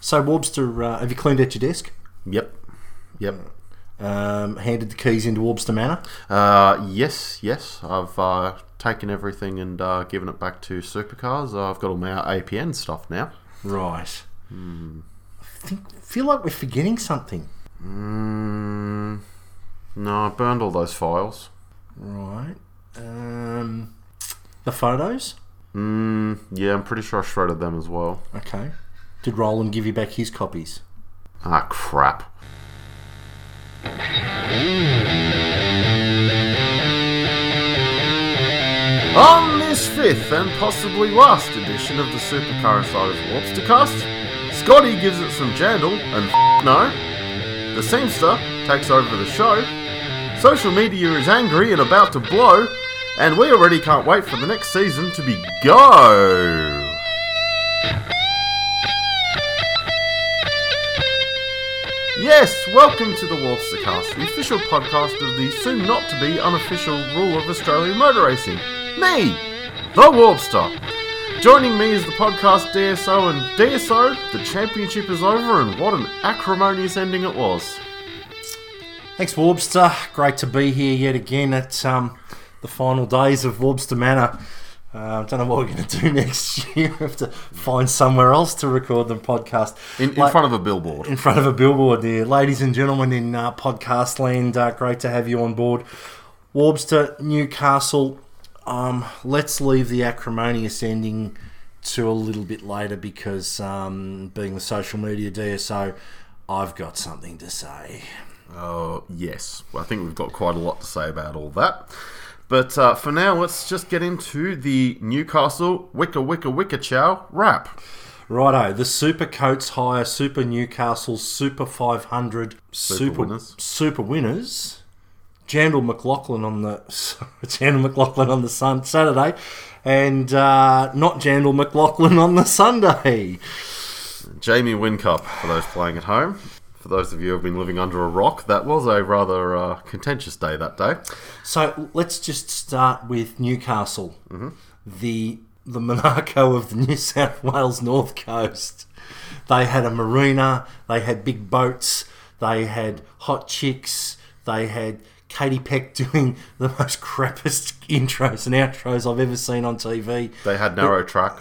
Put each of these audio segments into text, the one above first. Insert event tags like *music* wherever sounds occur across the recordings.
So, Warbster, uh, have you cleaned out your desk? Yep. Yep. Um, handed the keys into Warbster Manor? Uh, yes, yes. I've uh, taken everything and uh, given it back to Supercars. I've got all my APN stuff now. Right. I think, feel like we're forgetting something. Mm, no, I burned all those files. Right. Um, the photos? Mm, yeah, I'm pretty sure I shredded them as well. Okay. Did Roland give you back his copies? Ah, crap. On this fifth and possibly last edition of the Supercar Insiders Warpstercast, Scotty gives it some jandle and f- no. The Seamster takes over the show. Social media is angry and about to blow, and we already can't wait for the next season to be go. Yes, welcome to the Warpstercast, the official podcast of the soon not to be unofficial rule of Australian motor racing. Me, the Warpster. Joining me is the podcast DSO and DSO. The championship is over, and what an acrimonious ending it was. Thanks, Warbster. Great to be here yet again at um, the final days of Warbster Manor. Uh, I don't know what we're going to do *laughs* next year. we have to find somewhere else to record the podcast. In, in Like- front of a billboard. in front of a billboard there. Ladies and gentlemen in uh, podcast land, uh, great to have you on board. Warbster, Newcastle. Um, let's leave the acrimonious ending to a little bit later because, um, being the social media DSO, I've got something to say. Oh, yes. Well, I think we've got quite a lot to say about all that. But uh, for now, let's just get into the Newcastle Wicker Wicker Wicka Chow wrap. Righto, the Super Coates Hire, Super Newcastle, Super 500, Super, winners. Super winners. Jandal McLaughlin on the *laughs* Jandal McLaughlin on the sun, Saturday, and uh, not Jandal McLaughlin on the Sunday. Jamie Whincup, for those playing at home. For those of you who have been living under a rock, that was a rather uh, contentious day that day. So let's just start with Newcastle, the the Monaco of the New South Wales North Coast. They had a marina, they had big boats, they had hot chicks, they had Katie Peck *laughs* doing the most crappiest *laughs* intros and outros I've ever seen on TV. They had narrow track.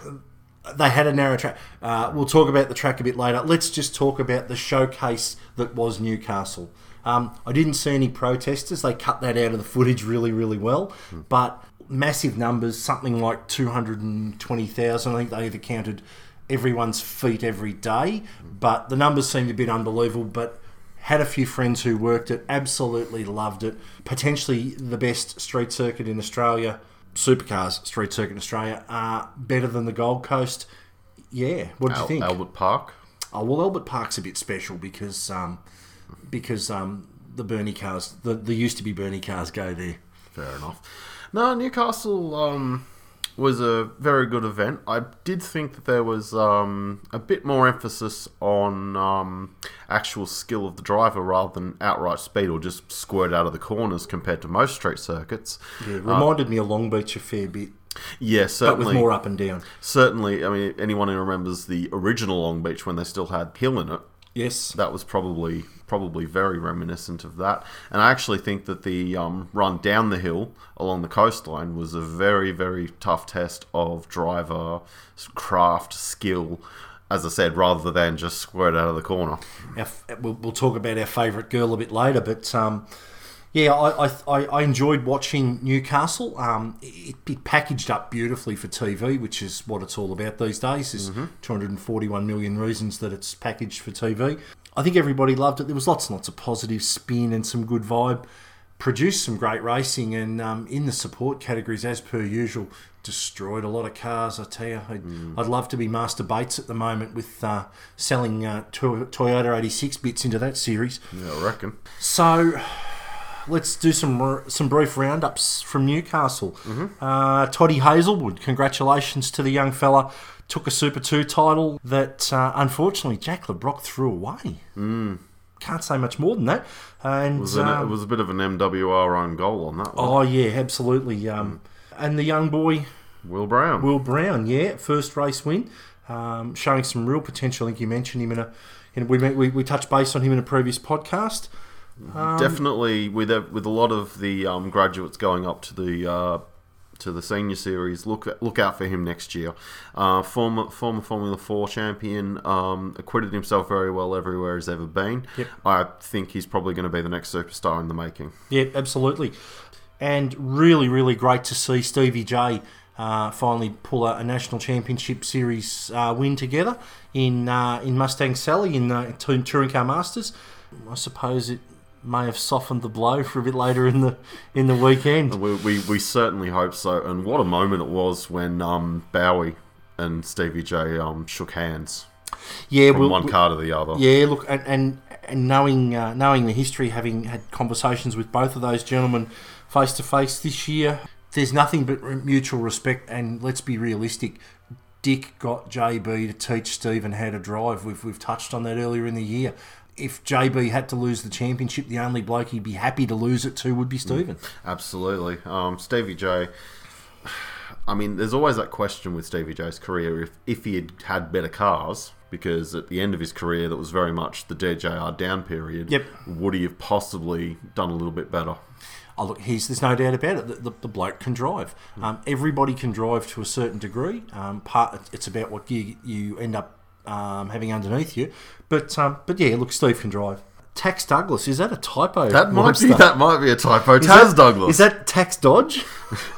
They had a narrow track. Uh, we'll talk about the track a bit later. Let's just talk about the showcase that was Newcastle. Um, I didn't see any protesters. They cut that out of the footage really, really well. But massive numbers, something like 220,000. I think they either counted everyone's feet every day. But the numbers seemed a bit unbelievable. But had a few friends who worked it, absolutely loved it. Potentially the best street circuit in Australia, supercars street circuit in Australia, are better than the Gold Coast. Yeah, what do you think? Albert Park. Oh well, Albert Park's a bit special because um, because um, the Bernie cars, the, the used to be Bernie cars, go there. Fair enough. No, Newcastle um, was a very good event. I did think that there was um, a bit more emphasis on um, actual skill of the driver rather than outright speed or just squirt out of the corners compared to most street circuits. Yeah, reminded me of Long Beach a fair bit, Yeah, certainly. but with more up and down. Certainly, I mean, anyone who remembers the original Long Beach when they still had hill in it, Yes, that was probably probably very reminiscent of that. And I actually think that the um, run down the hill along the coastline was a very very tough test of driver craft skill. As I said, rather than just squirt out of the corner. our, we'll, we'll talk about our favourite girl a bit later, but um, yeah, I, I, I enjoyed watching Newcastle. Um, it, it packaged up beautifully for TV, which is what it's all about these days. There's 241 million reasons that it's packaged for TV. I think everybody loved it. There was lots and lots of positive spin and some good vibe. Produced some great racing, and um, in the support categories, as per usual, destroyed a lot of cars. I tell you, I'd, I'd love to be Master Bates at the moment with uh, selling uh, to- Toyota 86 bits into that series. Yeah, I reckon. So let's do some some brief roundups from Newcastle. Uh, Toddy Hazelwood, congratulations to the young fella. Took a Super 2 title that uh, unfortunately Jack Le Brocq threw away. Mm. Can't say much more than that. And It was, an, um, it was a bit of an MWR own goal on that one. oh yeah, absolutely. Um, And the young boy Will Brown. Will Brown, yeah, first race win. um, showing some real potential. I think you mentioned him in a. In, we, we we touched base on him in a previous podcast. Um, Definitely, with a, with a lot of the um, graduates going up to the uh, to the senior series, look look out for him next year. Uh, former former Formula Four champion, um, acquitted himself very well everywhere he's ever been. Yep. I think he's probably going to be the next superstar in the making. Yeah, absolutely. And really, really great to see Stevie J uh, finally pull a, a, national championship series uh, win together in uh, in Mustang Sally in the Touring Car Masters. I suppose it may have softened the blow for a bit later in the in the weekend. We, we, we certainly hope so. And what a moment it was when um, Bowie and Stevie J um, shook hands. Yeah, from we'll, one car to the other. Yeah, look, and and, and knowing uh, knowing the history, having had conversations with both of those gentlemen face to face this year, there's nothing but mutual respect. And let's be realistic. Dick got JB to teach Stephen how to drive. We've, we've touched on that earlier in the year if JB had to lose the championship, the only bloke he'd be happy to lose it to would be Stephen. Mm, absolutely. Um, Stevie J. *sighs* I mean, there's always that question with Stevie J's career if, if he had had better cars, because at the end of his career, that was very much the DJR down period. Yep. Would he have possibly done a little bit better? Oh, look, he's, there's no doubt about it. The, the, the bloke can drive. Mm. Um, everybody can drive to a certain degree. Um, part it's about what you, you end up um, having underneath you. But um, but yeah, look, Steve can drive. Tax Douglas is that a typo? That might be that might be a typo. Is Taz that, Douglas is that Tax Dodge? *laughs*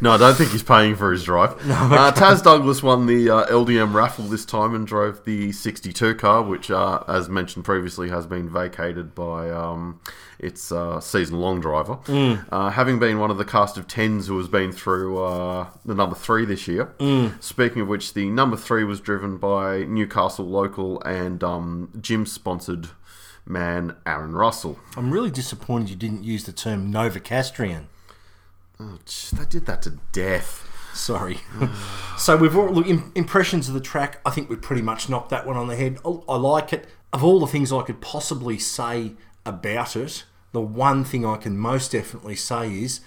no, I don't think he's paying for his drive. *laughs* No, okay. uh, Taz Douglas won the uh, LDM raffle this time and drove the 62 car, which, uh, as mentioned previously, has been vacated by um, its uh, season long driver. Mm. having been one of the cast of tens who has been through uh, the number three this year. Mm. Speaking of which, the number three was driven by Newcastle local and um, gym sponsored man Aaron Russell. I'm really disappointed you didn't use the term Novocastrian. Oh, they did that to death. Sorry. *sighs* so we've all, look impressions of the track. I think we pretty much knocked that one on the head. I, I like it. Of all the things I could possibly say about it, the one thing I can most definitely say is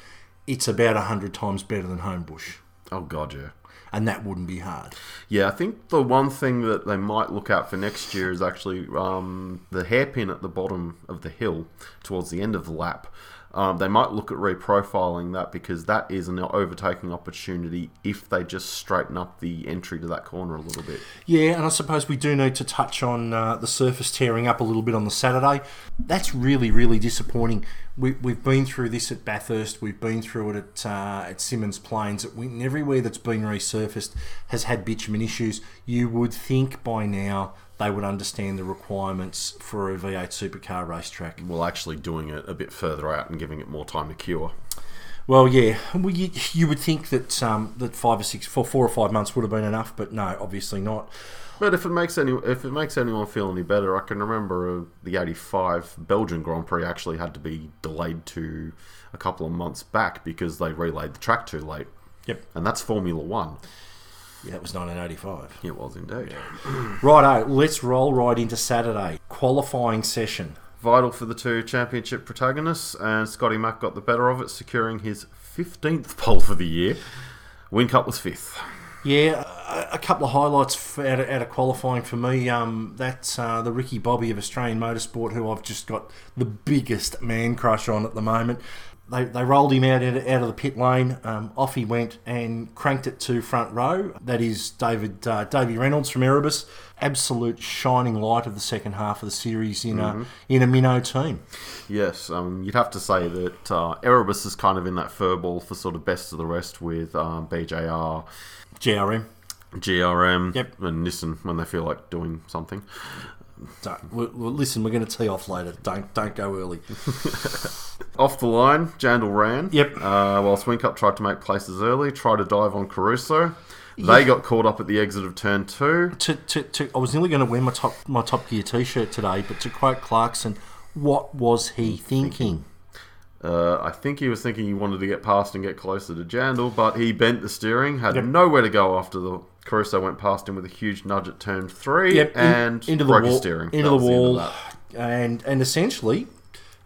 it's about hundred times better than Homebush. Oh God, yeah. And that wouldn't be hard. Yeah, I think the one thing that they might look out for next year is actually um, the hairpin at the bottom of the hill towards the end of the lap um, they might look at reprofiling that because that is an overtaking opportunity if they just straighten up the entry to that corner a little bit. Yeah, and I suppose we do need to touch on uh, the surface tearing up a little bit on the Saturday. That's really, really disappointing. We, we've been through this at Bathurst, we've been through it at, uh, at Symmons Plains. Everywhere that's been resurfaced has had bitumen issues. You would think by now they would understand the requirements for a V8 supercar racetrack. Well, actually doing it a bit further out and giving it more time to cure. Well, yeah, well, you, you would think that um, that five or six, four or five months would have been enough, but no, obviously not. But if it makes any if it makes anyone feel any better, I can remember uh, the '85 Belgian Grand Prix actually had to be delayed to a couple of months back because they relayed the track too late. Yep, and that's Formula One. Yeah, that was 1985. It was indeed. *clears throat* Righto, let's roll right into Saturday. Qualifying session. Vital for the two championship protagonists, and Scotty Mack got the better of it, securing his 15th pole for the year. Whincup was fifth. Yeah, a, a couple of highlights out of, out of qualifying for me. Um, that's uh, the Ricky Bobby of Australian Motorsport, who I've just got the biggest man crush on at the moment they, they rolled him out, out of the pit lane. Um, off he went and cranked it to front row. That is David uh, Davey Reynolds from Erebus. Absolute shining light of the second half of the series in mm-hmm. a in a minnow team. Yes, um, you'd have to say that uh, Erebus is kind of in that furball for sort of best of the rest with um, BJR, GRM. GRM yep. and Nissan when they feel like doing something. Don't, well, listen, we're going to tee off later. Don't don't go early. *laughs* off the line, Jandal ran. Yep. Uh, while Whincup tried to make places early, tried to dive on Caruso. They got caught up at the exit of turn two. To, to, to, I was nearly going to wear my top my Top Gear T-shirt today, but to quote Clarkson, what was he thinking? Uh, I think he was thinking he wanted to get past and get closer to Jandal, but he bent the steering, had yep. nowhere to go after the Caruso went past him with a huge nudge at turn three, yep, and into the wall, steering into that the wall, the and and essentially,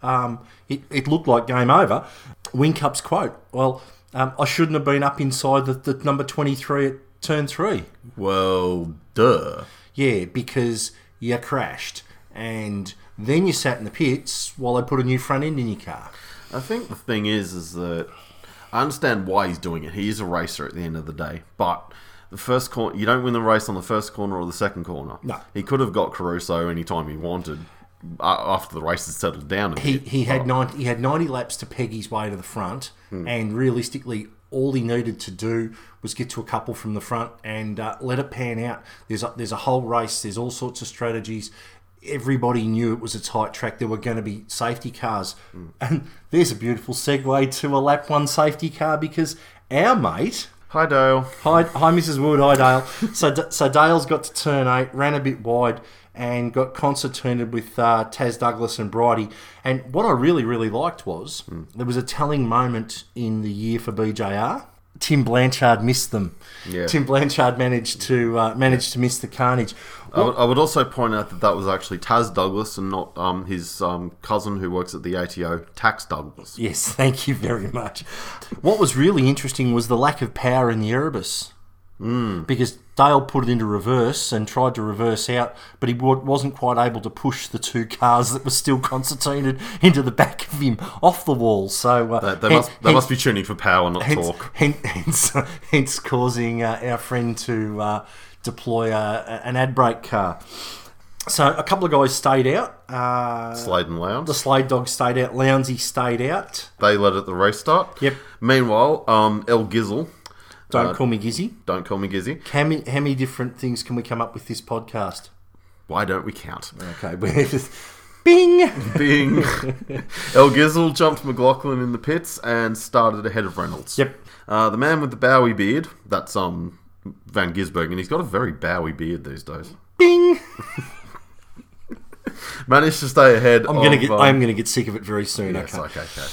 um, it, it looked like game over. Whincup's quote: "Well, um, I shouldn't have been up inside the, the number twenty three at turn three. Well, duh. Yeah, because you crashed and then you sat in the pits while they put a new front end in your car. I think the thing is, is that I understand why he's doing it. He is a racer at the end of the day, but the first corner, you don't win the race on the first corner or the second corner. No. he could have got Caruso anytime he wanted after the race had settled down. A He, bit. he had 90, he had 90 laps to peg his way to the front, and realistically, all he needed to do was get to a couple from the front and uh, let it pan out. There's a, there's a whole race. There's all sorts of strategies. Everybody knew it was a tight track. There were going to be safety cars, and there's a beautiful segue to a lap one safety car because our mate. Hi, Dale. Hi, hi, Mrs. Wood. Hi, Dale. So, so Dale's got to turn eight, ran a bit wide, and got concertinaed with uh, Taz Douglas and Bridie. And what I really, really liked was there was a telling moment in the year for BJR. Tim Blanchard missed them. Yeah. Tim Blanchard managed to uh, managed to miss the carnage. I would, I would also point out that that was actually Taz Douglas and not um, his um, cousin who works at the ATO, Tax Douglas. Yes, *laughs* thank you very much. What was really interesting was the lack of power in the Erebus. Mm. Because Dale put it into reverse and tried to reverse out, but he wa- wasn't quite able to push the two cars that were still *laughs* concertinaed into the back of him off the wall. So uh, They, they hen- must they hence- must be tuning for power, not hence, talk. *laughs* hence, hence, hence causing uh, our friend to uh, deploy uh, an ad brake car. So a couple of guys stayed out. Uh, Slade and Lowndes. the Slade dog stayed out. Lounsey stayed out. They led at the race start. Yep. Meanwhile, um, El Gizzle, Don't Uh, call me Gizzy. don't call me Gizzy. How many, how many different things can we come up with this podcast? Why don't we count? Okay, *laughs* we're just Bing. Being *laughs* El Gizzle jumped McLaughlin in the pits and started ahead of Reynolds. Yep. Uh, the man with the Bowie beard, that's um Van Gisbergen, and he's got a very Bowie beard these days. Bing. *laughs* Managed to stay ahead. I'm gonna of, get. um, I'm gonna get sick of it very soon. Yes, okay. okay, okay.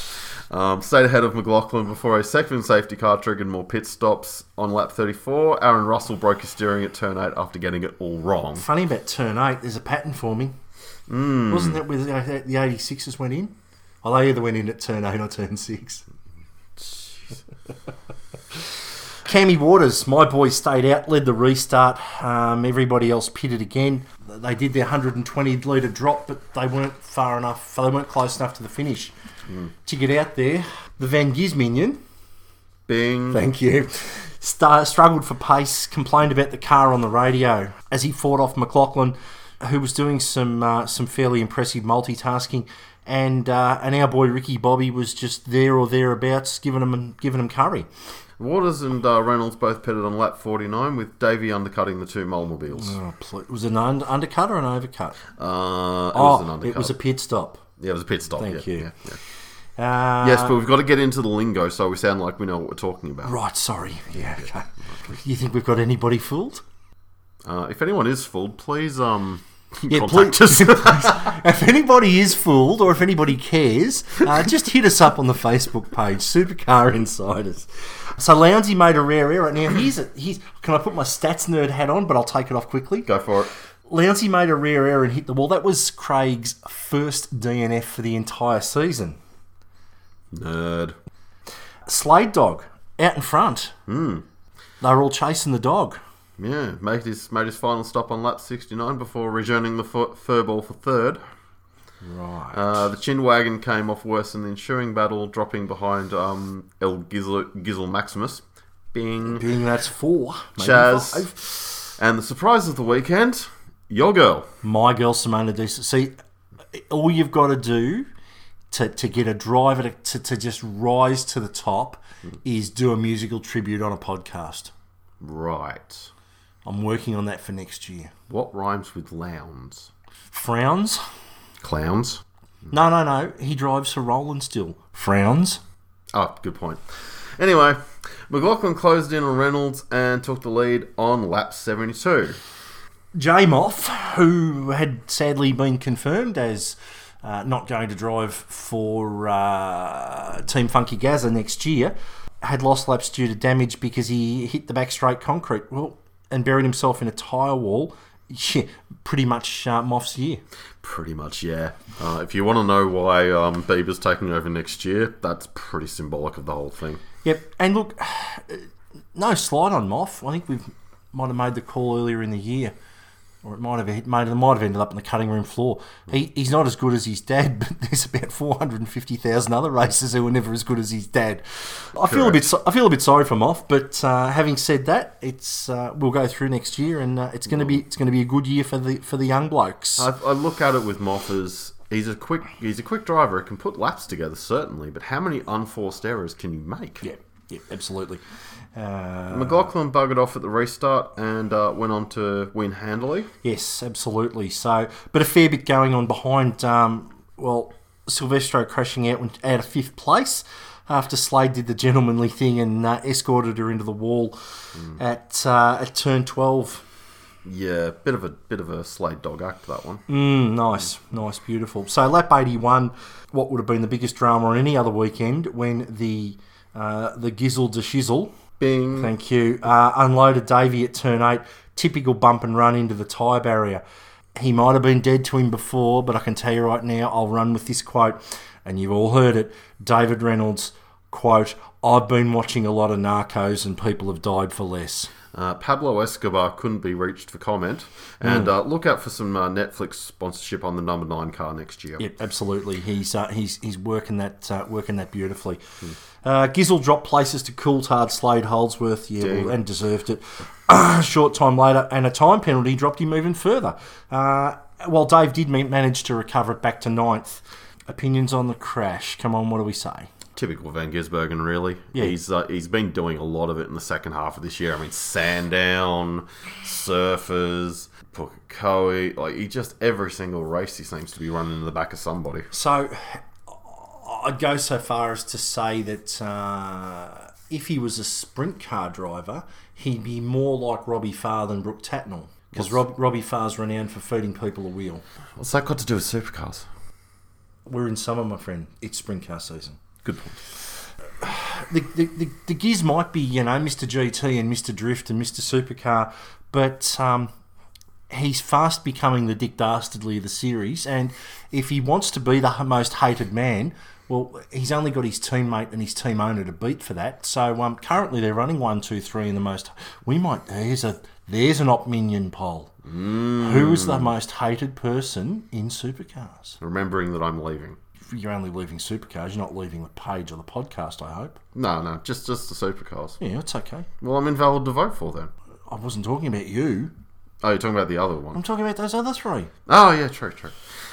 Um, stayed ahead of McLaughlin before a second safety car triggered more pit stops on lap 34. Aaron Russell broke his steering at turn 8 after getting it all wrong. Funny about turn eight. There's a pattern forming. Hmm. Wasn't that where the the 86s went in? Well, they either went in at turn eight or turn six. *laughs* Cammy Waters, my boy, stayed out, led the restart. Um, everybody else pitted again. They did their 120 litre drop, but they weren't far enough. They weren't close enough to the finish to get out there. The Van Giz minion, Bing. Thank you. Star, struggled for pace, complained about the car on the radio as he fought off McLaughlin, who was doing some uh, some fairly impressive multitasking, and uh, and our boy Ricky Bobby was just there or thereabouts, giving him giving him curry. Waters and uh, Reynolds both pitted on lap 49 with Davey undercutting the two Molemobiles. Oh, pl- was it an un- undercut or an overcut? Uh, it Oh, was an undercut. it was a pit stop. yeah, it was a pit stop. Thank yeah, you. yeah, yeah. Uh, Yes, but we've got to get into the lingo so we sound like we know what we're talking about. right. Sorry. Yeah. Okay. You think we've got anybody fooled? Uh, if anyone is fooled, please um *laughs* Yeah, contact please. us. *laughs* if anybody is fooled or if anybody cares, uh, *laughs* just hit us up on the Facebook page, Supercar Insiders. So Lounsey made a rare error. Now here's a, here's can I put my stats nerd hat on, but I'll take it off quickly. Go for it. Lounsey made a rare error and hit the wall. That was Craig's first DNF for the entire season. Nerd. Slade dog out in front. Mm. They were all chasing the dog. Yeah, made his made his final stop on lap 69 before rejoining the fur, fur ball for third. Right. Uh, the chin wagon came off worse in the ensuing battle, dropping behind um, El Gizzle, Gizzle Maximus. Bing. Being that's four. Chaz. five. And the surprise of the weekend, your girl. My girl Simona Decent. See, all you've got to do to, to get a driver to, to, to just rise to the top hmm. is do a musical tribute on a podcast. Right. I'm working on that for next year. What rhymes with lounds? Frowns? Clowns. No, no, no. He drives for Roland still. Frowns? Oh, good point. Anyway, McLaughlin closed in on Reynolds and took the lead on lap 72. J Moth, who had sadly been confirmed as uh, not going to drive for uh, Team Funky Gaza next year, had lost laps due to damage because he hit the back straight concrete well, and buried himself in a tyre wall. *laughs* Yeah, pretty much uh, Moth's year. Pretty much, yeah. Uh, if you want to know why um, Bieber's taking over next year, that's pretty symbolic of the whole thing. Yep, and look, *sighs* no slide on Moth. I think we've might have made the call earlier in the year, or it might have it might, it might have ended up on the cutting room floor. He, he's not as good as his dad, *laughs* but there's about four hundred and fifty thousand other racers who are never as good as his dad. I feel a bit I feel a bit sorry for Moff, but uh, having said that, it's uh, we'll go through next year, and uh, it's going to be it's going to be a good year for the for the young blokes. I, I look at it with Moff as he's a quick he's a quick driver. He can put laps together certainly, but how many unforced errors can you make? yeah, yeah, absolutely. Uh, McLaughlin buggered off at the restart and uh, went on to win handily. Yes, absolutely. So, but a fair bit going on behind. Um, well, Silvestro crashing out out of fifth place after Slade did the gentlemanly thing and uh, escorted her into the wall at uh, at turn twelve. Yeah, bit of a bit of a Slade dog act that one. Mm, nice, nice, beautiful. So lap eighty one, what would have been the biggest drama on any other weekend when the uh, the Gizzle de Shizzle Bing. Thank you. Uh, unloaded Davy at turn eight. Typical bump and run into the tyre barrier. He might have been dead to him before, but I can tell you right now, I'll run with this quote, and you've all heard it. David Reynolds quote: "I've been watching a lot of Narcos, and people have died for less." Uh, Pablo Escobar couldn't be reached for comment, and uh, look out for some uh, Netflix sponsorship on the number nine car next year. Yep, absolutely. He's uh, he's he's working that uh, working that beautifully. Uh, Gizzle dropped places to Coulthard, Slade, Holdsworth, yeah, well, and deserved it. *clears throat* Short time later, and a time penalty dropped him even further. Uh, while Dave did manage to recover it back to ninth. Opinions on the crash? Come on, what do we say? Typical Van Gisbergen, really. Yeah. He's uh, he's been doing a lot of it in the second half of this year. I mean, Sandown, Surfers, Pukekohe, like he just every single race he seems to be running in the back of somebody. So, I'd go so far as to say that uh, if he was a sprint car driver, he'd be more like Robbie Farr than Brooke Tatnell. Because Rob, Robbie Farr's renowned for feeding people a wheel. What's that got to do with supercars? We're in summer, my friend. It's sprint car season. Good point. The, the, the, the Giz might be, you know, Mr. GT and Mr. Drift and Mr. Supercar, but um, he's fast becoming the Dick Dastardly of the series. And if he wants to be the most hated man, well, he's only got his teammate and his team owner to beat for that. So um, currently they're running one, two, three in the most. We might. There's a there's an op minion poll. Who is the most hated person in supercars? Remembering that I'm leaving. You're only leaving supercars. You're not leaving the page or the podcast. I hope. No, no, just just the supercars. Yeah, it's okay. Well, I'm invalid to vote for then. I wasn't talking about you. Oh, you're talking about the other one. I'm talking about those other three. Oh, yeah, true, true.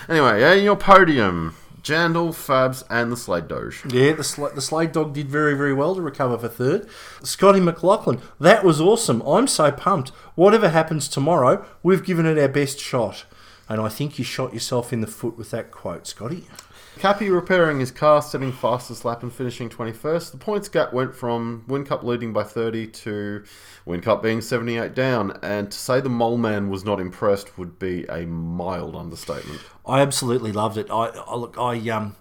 Anyway, yeah, your podium. Jandal, Fabs, and the Slade Doge. Yeah, the, Sl- the Slade Dog did very, very well to recover for third. Scotty McLaughlin, that was awesome. I'm so pumped. Whatever happens tomorrow, we've given it our best shot. And I think you shot yourself in the foot with that quote, Scotty. Cappy repairing his car, setting fastest lap and finishing 21st. The points gap went from Whincup leading by 30 to Whincup being 78 down. And to say the Mole Man was not impressed would be a mild understatement. I absolutely loved it. I, I look, I um,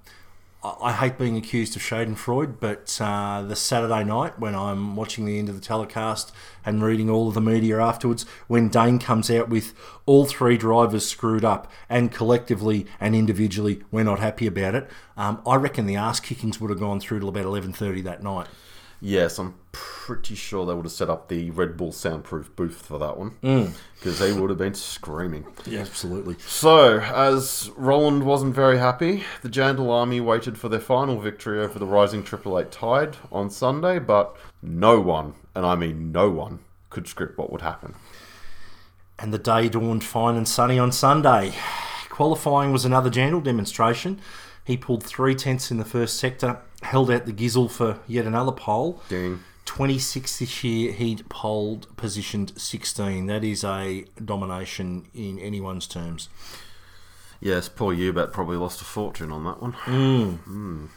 I hate being accused of Schadenfreude, but uh, the Saturday night when I'm watching the end of the telecast and reading all of the media afterwards, when Dane comes out with all three drivers screwed up and collectively and individually we're not happy about it, um, I reckon the ass kickings would have gone through till about 11:30 that night. Yes, I'm pretty sure they would have set up the Red Bull soundproof booth for that one. Mm. Because they would have been screaming. Yeah, absolutely. So, as Roland wasn't very happy, the Jandal army waited for their final victory over the rising Triple Eight Tide on Sunday, but no one, and I mean no one, could script what would happen. And the day dawned fine and sunny on Sunday. Qualifying was another Jandal demonstration. He pulled three tenths in the first sector, held out the gizzle for yet another pole. Ding. 26 this year, he'd polled positioned 16. That is a domination in anyone's terms. Yes, poor Ubat probably lost a fortune on that one. Mm.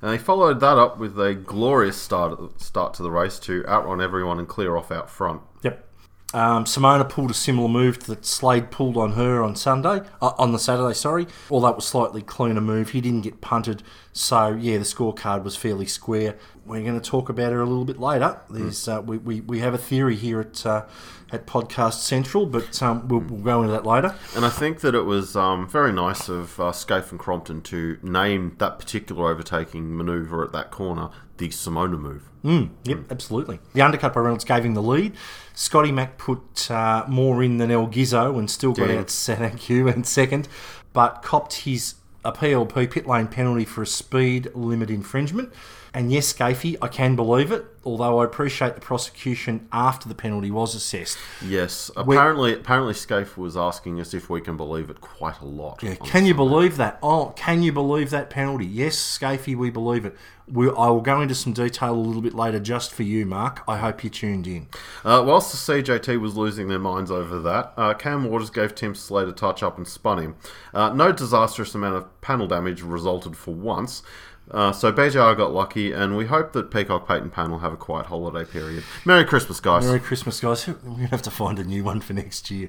And he followed that up with a glorious start start to the race to outrun everyone and clear off out front. Yep. Um, Simona pulled a similar move that Slade pulled on her on Sunday, uh, on the Saturday, sorry. All that was slightly cleaner move, he didn't get punted. So yeah, the scorecard was fairly square. We're going to talk about her a little bit later. There's uh, we, we, we have a theory here at uh, at Podcast Central, but um, we'll, we'll go into that later. And I think that it was um, very nice of uh, Skaife and Crompton to name that particular overtaking manoeuvre at that corner the Simona move. Mm, yep, absolutely. The undercut by Reynolds gave him the lead. Scotty Mack put uh, more in than El Gizzo and still got Yeah. out Sanaq in second, but copped his a PLP pit lane penalty for a speed limit infringement. And yes, Scafie, I can believe it, although I appreciate the prosecution after the penalty was assessed. Yes, apparently, apparently Skaife was asking us if we can believe it quite a lot. Yeah, can you believe that? Oh, can you believe that penalty? Yes, Scafie, we believe it. We, I will go into some detail a little bit later just for you, Mark. I hope you tuned in. Uh, whilst the CJT was losing their minds over that, uh, Cam Waters gave Tim Slade a touch up and spun him. Uh, no disastrous amount of panel damage resulted for once. Uh, so BJR got lucky, and we hope that Peacock Peyton will have a quiet holiday period. Merry Christmas, guys. Merry Christmas, guys. *laughs* We're going to have to find a new one for next year.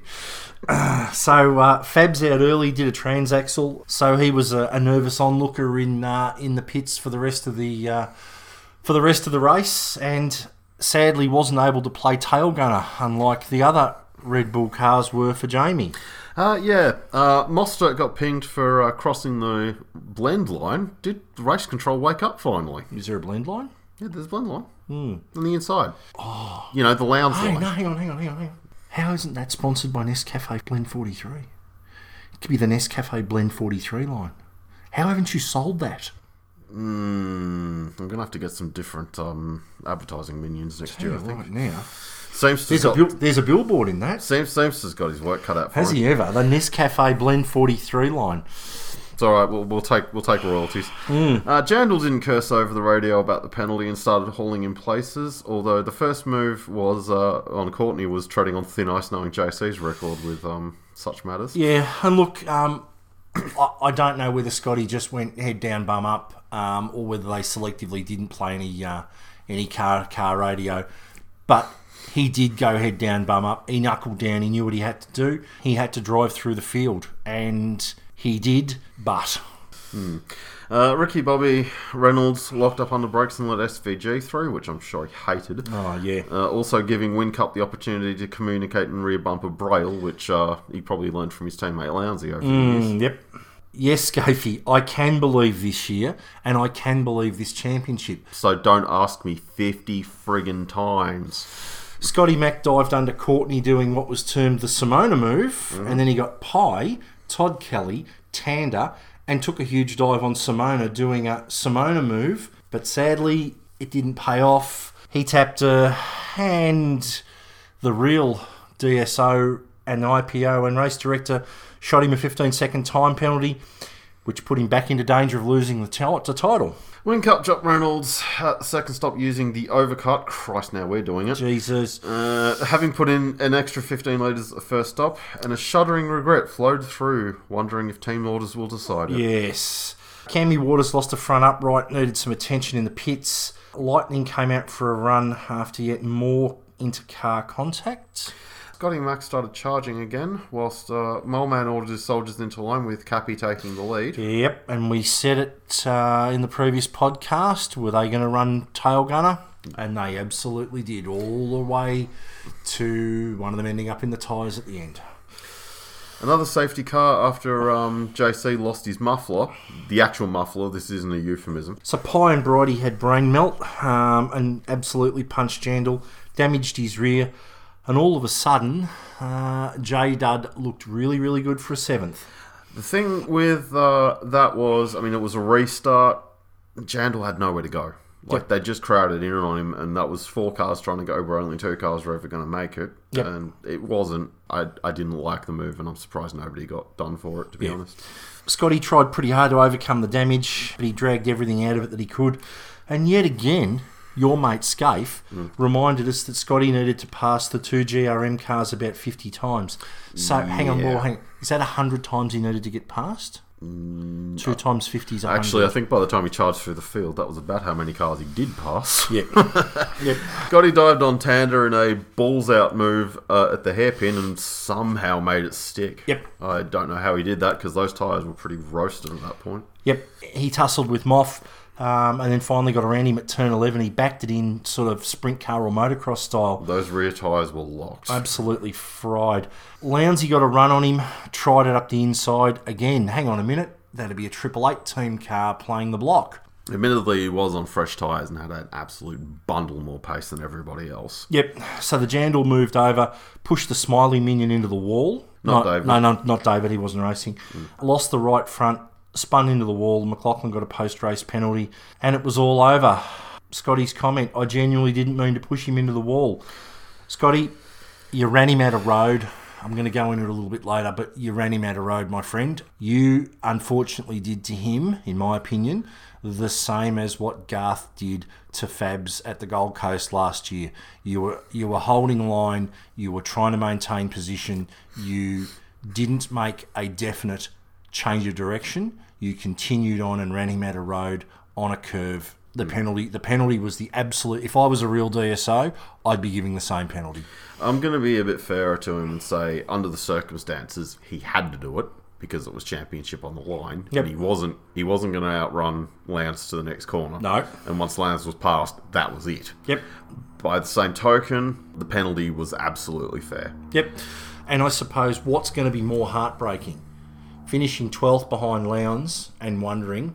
*sighs* so, uh, Fab's out early, did a transaxle. So, he was a, a nervous onlooker in uh, in the pits for the rest of the uh, for the rest of the race, and sadly wasn't able to play tail gunner, unlike the other Red Bull cars were for Jamie. Uh, yeah, uh, Mostert got pinged for uh, crossing the blend line. Did race control wake up finally? Is there a blend line? Yeah, there's a blend line on the inside. Oh, you know the lounge Hey, line. no, hang on, hang on, hang on, hang on. How isn't that sponsored by Nescafe Blend 43? It could be the Nescafe Blend 43 line. How haven't you sold that? Mm, I'm gonna have to get some different um, advertising minions next year. I think. right now. Seamster's There's a, got, bil- there's a billboard in that. Seam- Seamster's got his work cut out for Has him. he ever? The Nescafe Blend 43 line. It's all right. We'll, we'll take we'll take royalties. Hmm. Uh, Jandal didn't curse over the radio about the penalty and started hauling in places. Although the first move was uh, on Courtney was treading on thin ice, knowing JC's record with um, such matters. Yeah, and look, um, *coughs* I, I don't know whether Scotty just went head down, bum up, um, or whether they selectively didn't play any uh, any car car radio, but he did go head down, bum up. He knuckled down. He knew what he had to do. He had to drive through the field, and he did. But Uh, Ricky Bobby Reynolds locked up on the brakes and let SVG through, which I'm sure he hated. oh yeah, Uh, also giving Whincup the opportunity to communicate in rear bumper Braille, which uh, he probably learned from his teammate Lounsey over the years. Mm, yep. Yes, Scafie, I can believe this year, and I can believe this championship. So don't ask me 50 friggin' times. Scotty Mack dived under Courtney doing what was termed the Simona move, mm-hmm. and then he got Pye, Todd Kelly, Tander, and took a huge dive on Simona doing a Simona move, but sadly it didn't pay off. He tapped her, and the real DSO and IPO and race director shot him a 15 second time penalty, which put him back into danger of losing the, ti- title. Whincup dropped Reynolds at second stop using the overcut. Christ, now we're doing it. Jesus. Uh, having put in an extra 15 litres at the first stop, and a shuddering regret flowed through, wondering if team orders will decide it. Yes. Cammy Waters lost a front upright, needed some attention in the pits. Lightning came out for a run after yet more inter-car contact. Scotty Mack started charging again, whilst uh, Molman ordered his soldiers into line with Cappy taking the lead. Yep, and we said it uh, in the previous podcast. Were they going to run tail gunner? And they absolutely did, all the way to one of them ending up in the tyres at the end. Another safety car after um, JC lost his muffler. The actual muffler, this isn't a euphemism. So Pye and Bridie had brain melt um, and absolutely punched Jandal, damaged his rear, and all of a sudden, uh, J Dud looked really, really good for a seventh. The thing with uh, that was, I mean, it was a restart. Jandal had nowhere to go. Like, Yep. they just crowded in on him, and that was four cars trying to go where only two cars were ever going to make it. Yep. And it wasn't. I, I didn't like the move, and I'm surprised nobody got done for it, to be Yeah. honest. Scotty tried pretty hard to overcome the damage, but he dragged everything out of it that he could. And yet again, your mate Skaife reminded us that Scotty needed to pass the two GRM cars about 50 times. So hang on, well, Yeah. hang Is that 100 times he needed to get past? Two times 50 is 100. Actually, I think by the time he charged through the field, that was about how many cars he did pass. Yep. *laughs* yep. Scotty dived on Tander in a balls out move uh, at the hairpin and somehow made it stick. Yep. I don't know how he did that because those tyres were pretty roasted at that point. Yep. He tussled with Moff, Um, and then finally got around him at turn 11. He backed it in sort of sprint car or motocross style. Those rear tyres were locked. Absolutely fried. Lownsy got a run on him, tried it up the inside. Again, hang on a minute. That'd be a Triple Eight team car playing the block. Admittedly, he was on fresh tyres and had an absolute bundle more pace than everybody else. Yep. So the Jandal moved over, pushed the Smiley Minion into the wall. Not No- David. No, no, not David. He wasn't racing. Lost the right front, spun into the wall. McLaughlin got a post race penalty, and it was all over. Scotty's comment: I genuinely didn't mean to push him into the wall. Scotty, you ran him out of road. I'm going to go into it a little bit later, but you ran him out of road, my friend. You unfortunately did to him, in my opinion, the same as what Garth did to Fabs at the Gold Coast last year. You were you were holding line, you were trying to maintain position, you didn't make a definite change of direction. You continued on and ran him out of road on a curve. The hmm. penalty the penalty was the absolute if I was a real DSO, I'd be giving the same penalty. I'm going to be a bit fairer to him and say, under the circumstances, he had to do it because it was championship on the line. Yep. And he wasn't. He wasn't going to outrun Lance to the next corner. No. And once Lance was passed, that was it. Yep. By the same token, the penalty was absolutely fair. Yep. And I suppose what's going to be more heartbreaking? Finishing 12th behind Lowndes and wondering,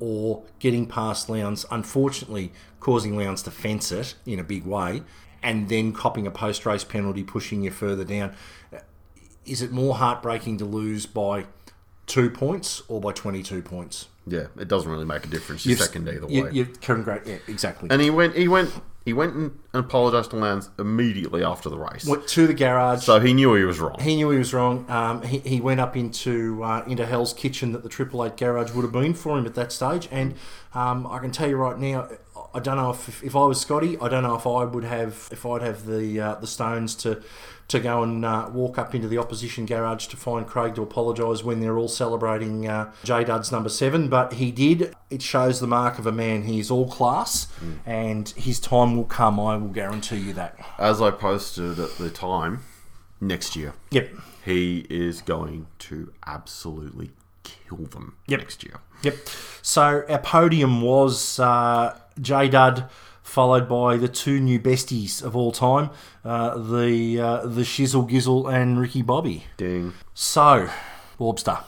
or getting past Lowndes, unfortunately causing Lowndes to fence it in a big way, and then copping a post race penalty pushing you further down. Is it more heartbreaking to lose by two points or by 22 points? Yeah, it doesn't really make a difference. You're second either way. You, you've congrats, yeah, exactly. and he went. He went. He went and apologised to Lance immediately after the race. Went to the garage. So he knew he was wrong. He knew he was wrong. Um, he, he went up into uh, into Hell's Kitchen that the Triple Eight garage would have been for him at that stage. And um, I can tell you right now, I don't know if, if I was Scotty, I don't know if I would have if I'd have the uh, the stones to to go and uh, walk up into the opposition garage to find Craig to apologise when they're all celebrating uh, J Dud's number seven. But he did. It shows the mark of a man. He is all class, and his time will come. I will guarantee you that. As I posted at the time, next year Yep. he is going to absolutely kill them Yep. next year. Yep. So our podium was uh, J Dud, followed by the two new besties of all time, uh, the uh, the Shizzle Gizzle and Ricky Bobby. Ding. So, Warbster,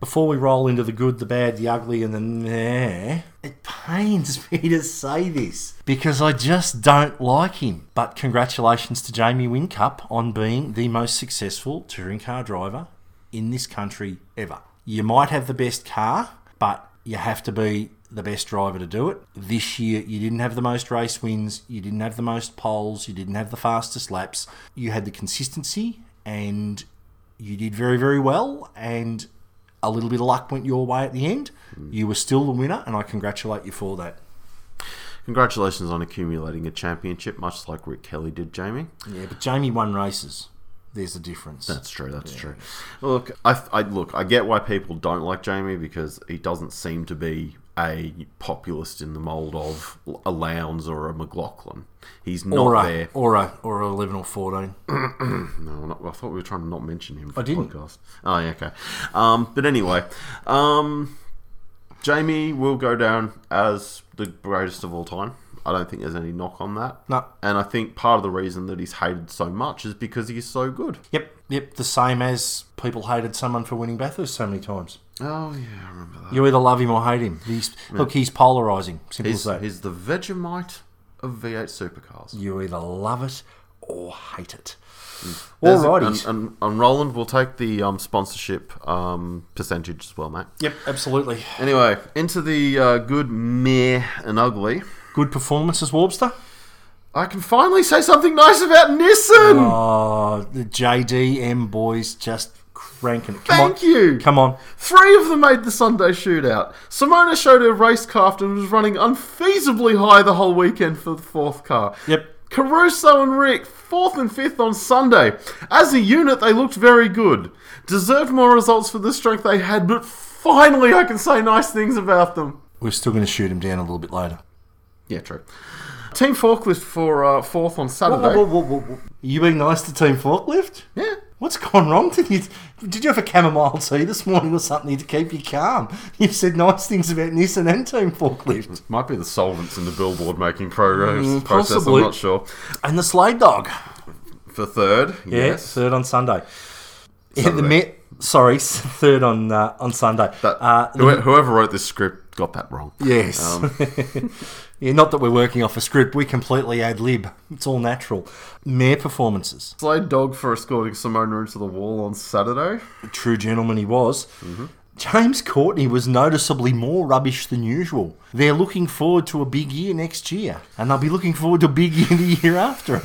before we roll into the good, the bad, the ugly, and the meh, it pains *laughs* me to say this because I just don't like him. But congratulations to Jamie Whincup on being the most successful touring car driver in this country ever. You might have the best car, but you have to be the best driver to do it. This year, you didn't have the most race wins, you didn't have the most poles, you didn't have the fastest laps. You had the consistency, and you did very, very well. And a little bit of luck went your way at the end. Hmm. You were still the winner, and I congratulate you for that. Congratulations on accumulating a championship, much like Rick Kelly did, Jamie. Yeah, but Jamie won races. There's a difference. That's true. That's true. Look, I, I look. I get why people don't like Jamie because he doesn't seem to be a populist in the mold of a Lowndes or a McLaughlin. He's not or a, there. or a, or a 11 or 14. *clears throat* No, not, I thought we were trying to not mention him. For I didn't. Podcast. Oh, yeah, okay. Um, but anyway, um, Jamie will go down as the greatest of all time. I don't think there's any knock on that. No. And I think part of the reason that he's hated so much is because he's so good. Yep, yep. The same as people hated someone for winning Bathurst so many times. Oh yeah, I remember that. You either love him or hate him. He's, Look, he's polarising. Simple He's, as that. he's the Vegemite of V8 supercars. You either love it or hate it. There's- Alrighty. And, and, and Roland will take the um, sponsorship um, percentage as well, mate. Yep, absolutely. Anyway, into the uh, good, meh, and ugly. Good performances, Warbster. I can finally say something nice about Nissan. Oh, the JDM boys just cranking it. Come Thank on. you. Come on. Three of them made the Sunday shootout. Simona showed her racecraft and was running unfeasibly high the whole weekend for the fourth car. Yep. Caruso and Rick, fourth and fifth on Sunday. As a unit, they looked very good. Deserved more results for the strength they had, but finally I can say nice things about them. We're still going to shoot him down a little bit later. Yeah, true. Team Forklift for uh, fourth on Whoa, Saturday. whoa, whoa, whoa, whoa. You being nice to Team Forklift? Yeah. What's gone wrong? Did you did you have a chamomile tea this morning or something to keep you calm? You've said nice things about Nissan and Team Forklift. Might be the solvents in the billboard making progress Mm, process. possibly. I'm not sure. And the Slade Dog. For third, Yeah, yes. third on Sunday. Yeah, the Saturday. Met, sorry, *laughs* third on uh, on Sunday. That, uh, the- whoever wrote this script got that wrong. yes. Um, *laughs* yeah, not that we're working off a script. We completely ad lib. It's all natural. Mare performances. Slade Dog for escorting Simona into the wall on Saturday. True gentleman he was. James Courtney was noticeably more rubbish than usual. They're looking forward to a big year next year, and they'll be looking forward to a big *laughs* year the year after.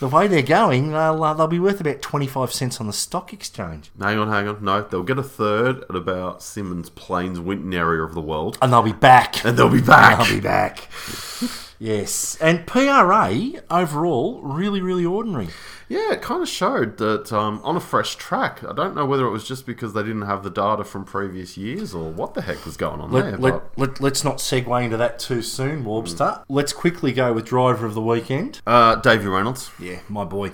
The way they're going, they'll, uh, they'll be worth about 25 cents on the stock exchange. Hang on, hang on. No, they'll get a third at about Symmons Plains Winton area of the world. And they'll be back. And they'll be back. They'll be back. *laughs* yes. And PRA, overall, really, really ordinary. Yeah, it kind of showed that um, on a fresh track. I don't know whether it was just because they didn't have the data from previous years or what the heck was going on there. Let, but let, let, us not segue into that too soon, Warbster. Let's quickly go with driver of the weekend. uh, Davey Reynolds. Yeah, my boy.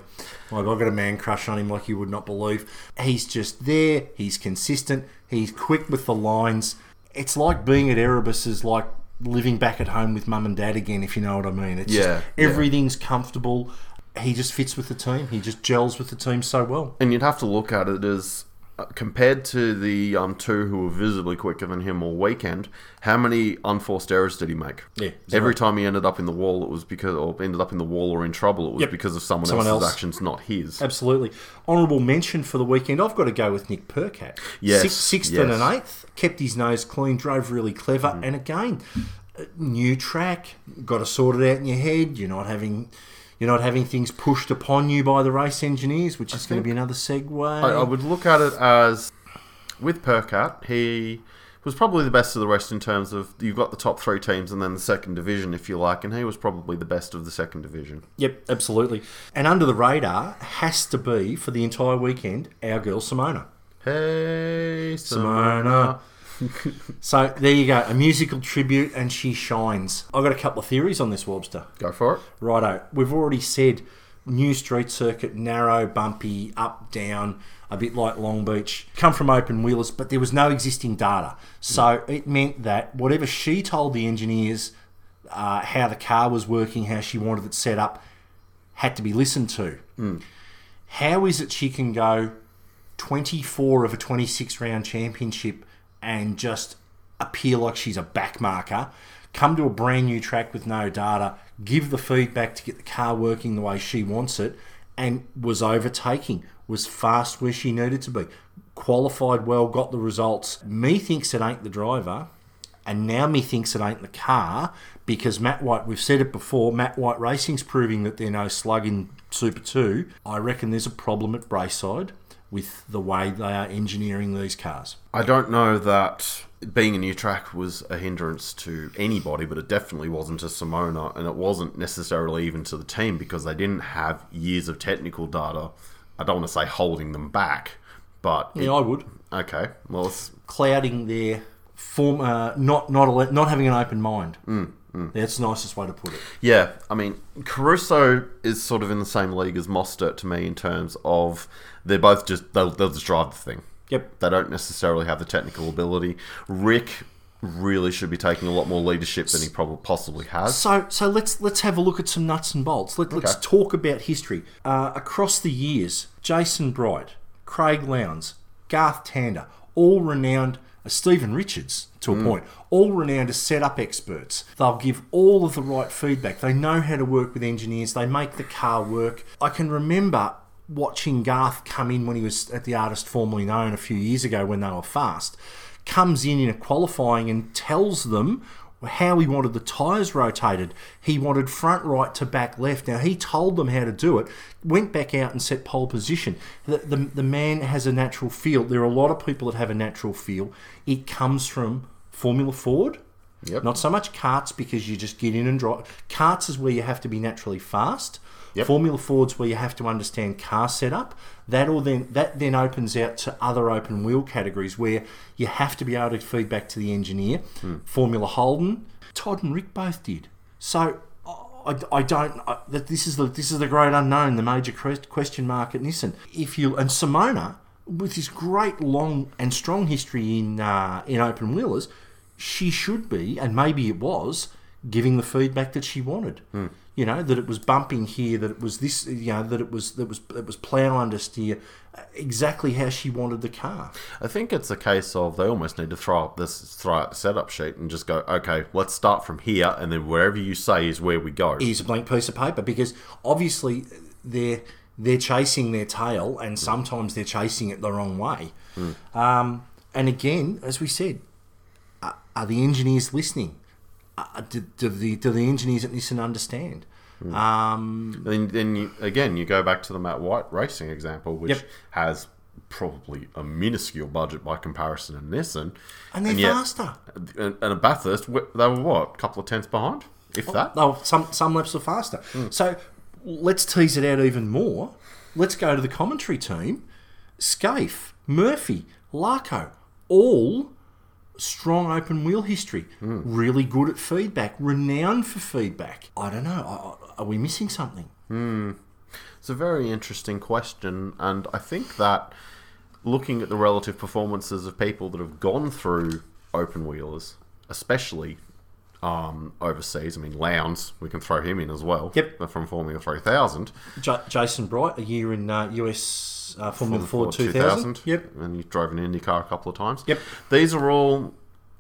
Like, I've got a man crush on him like you would not believe. He's just there. He's consistent. He's quick with the lines. It's like being at Erebus is like living back at home with mum and dad again, if you know what I mean. It's Yeah, just, yeah. everything's comfortable. He just fits with the team. He just gels with the team so well. And you'd have to look at it as compared to the um, two who were visibly quicker than him all weekend. How many unforced errors did he make? Yeah, Every time he ended up in the wall, it was because, or ended up in the wall or in trouble, it was Yep. because of someone, Someone else's else. actions, not his. Absolutely. Honourable mention for the weekend, I've got to go with Nick Percat. Yes, Six, sixth yes. And an eighth, kept his nose clean, drove really clever, and again, uh, new track, got to sort it out in your head. You're not having. You're not having things pushed upon you by the race engineers, which is going to be another segue. I, I would look at it as with Percat, he was probably the best of the rest in terms of you've got the top three teams and then the second division, if you like, and he was probably the best of the second division. Yep, absolutely. And under the radar has to be for the entire weekend our girl Simona. Hey, Simona. *laughs* So there you go, a musical tribute, and she shines. I've got a couple of theories on this, Warbster. Go for it. Righto, we've already said new street circuit, narrow, bumpy, up, down, a bit like Long Beach, come from open wheelers, but there was no existing data. So it meant that whatever she told the engineers uh, how the car was working, how she wanted it set up, had to be listened to. How is it she can go 24 of a 26 round championship and just appear like she's a backmarker, come to a brand new track with no data, give the feedback to get the car working the way she wants it, and was overtaking, was fast where she needed to be, qualified well, got the results. Me thinks it ain't the driver, and now me thinks it ain't the car because Matt White, we've said it before, Matt White Racing's proving that they're no slug in Super 2. I reckon there's a problem at Braeside with the way they are engineering these cars. I don't know that being a new track was a hindrance to anybody, but it definitely wasn't to Simona, and it wasn't necessarily even to the team because they didn't have years of technical data. I don't want to say holding them back, but it- Yeah, I would. okay. Well, it's, Clouding their form, uh, not not not having an open mind. Mm, That's the nicest way to put it. yeah. I mean, Caruso is sort of in the same league as Mostert to me in terms of they're both just they'll, they'll just drive the thing. Yep. They don't necessarily have the technical ability. Rick really should be taking a lot more leadership than he probably possibly has. So, so let's let's have a look at some nuts and bolts. Let, Let's Okay. talk about history uh, across the years. Jason Bright, Craig Lowndes, Garth Tander, all renowned. Uh, Stephen Richards, to a mm. point, all renowned as setup experts. They'll give all of the right feedback. They know how to work with engineers. They make the car work. I can remember watching Garth come in when he was at the artist formerly known a few years ago when they were fast comes in in a qualifying and tells them how he wanted the tyres rotated. He wanted front right to back left. Now, he told them how to do it, went back out and set pole position. The, the, the man has a natural feel. There are a lot of people that have a natural feel. It comes from Formula Ford. Yep. Not so much karts because you just get in and drive. Karts is where you have to be naturally fast. Yep. Formula Ford's where you have to understand car setup. That or then that then opens out to other open wheel categories where you have to be able to feed back to the engineer. Formula Holden, Todd and Rick both did. So I, I don't. I, that this is the this is the great unknown, the major question mark at Nissan. If you and Simona with this great long and strong history in uh, in open wheelers, she should be, and maybe it was, giving the feedback that she wanted. You know that it was bumping here, that it was this, you know that it was that was that was plough understeer, uh, exactly how she wanted the car. I think it's a case of they almost need to throw up this throw the setup sheet and just go, okay, let's start from here, and then wherever you say is where we go. Here's a blank piece of paper because obviously they're they're chasing their tail and sometimes they're chasing it the wrong way. Um, and again, as we said, are, the engineers listening? Uh, do, do the do the engineers at Nissan understand? Um, Then, then you, again, you go back to the Matt White racing example, which Yep. has probably a minuscule budget by comparison to Nissan, and they're yet- faster. And, and a Bathurst, they were what, a couple of tenths behind, if that. Oh, some some laps were faster. So let's tease it out even more. Let's go to the commentary team. Skaife, Murphy, Larko, all strong open wheel history. Really good at feedback, renowned for feedback. I don't know. Are we missing something? It's a very interesting question, and I think that looking at the relative performances of people that have gone through open wheelers, especially um, overseas, I mean, Lowndes, we can throw him in as well. Yep. From Formula 3000. J- Jason Bright, a year in uh, US uh, Formula Formula Ford 2000. Yep. And you've drove an IndyCar a couple of times. Yep. These are all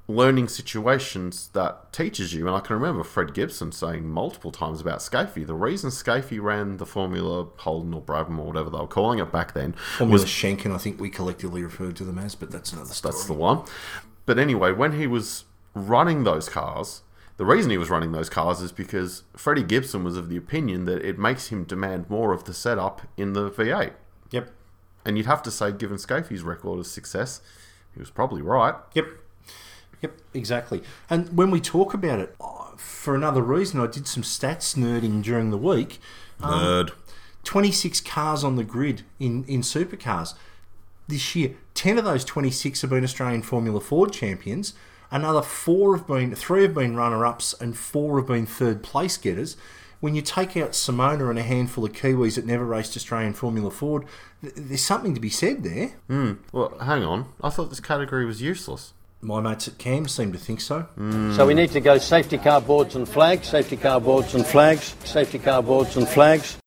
learning situations that teaches you. And I can remember Fred Gibson saying multiple times about Skaife. The reason Skaife ran the Formula Holden or Brabham or whatever they were calling it back then Formula was a Schenken, I think we collectively referred to them as, but that's another story. that's the one. But anyway, when he was running those cars, the reason he was running those cars is because Freddie Gibson was of the opinion that it makes him demand more of the setup in the V8. And you'd have to say, given Skaife's record of success, he was probably right. Yep. Yep, exactly. And when we talk about it, uh, for another reason, I did some stats nerding during the week. Nerd. 26 cars on the grid in, in supercars this year. 10 of those 26 have been Australian Formula Ford champions. Another four have been, three have been runner ups, and four have been third place getters. When you take out Simona and a handful of Kiwis that never raced Australian Formula Ford, th- there's something to be said there. Hmm. Well, hang on. I thought this category was useless. My mates at CAM seem to think so. Hmm. So we need to go safety car boards and flags, safety car boards and flags, safety car boards and flags.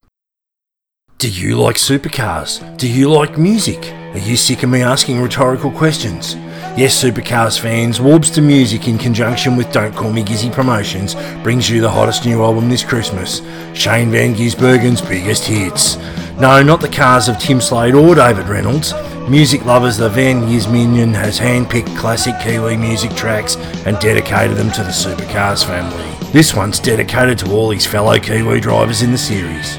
Do you like supercars? Do you like music? Are you sick of me asking rhetorical questions? Yes, Supercars fans, Warbster Music in conjunction with Don't Call Me Gizzy Promotions brings you the hottest new album this Christmas, Shane Van Gisbergen's biggest hits. No, not the cars of Tim Slade or David Reynolds. Music lovers, the Van Gis Minion has handpicked classic Kiwi music tracks and dedicated them to the Supercars family. This one's dedicated to all his fellow Kiwi drivers in the series.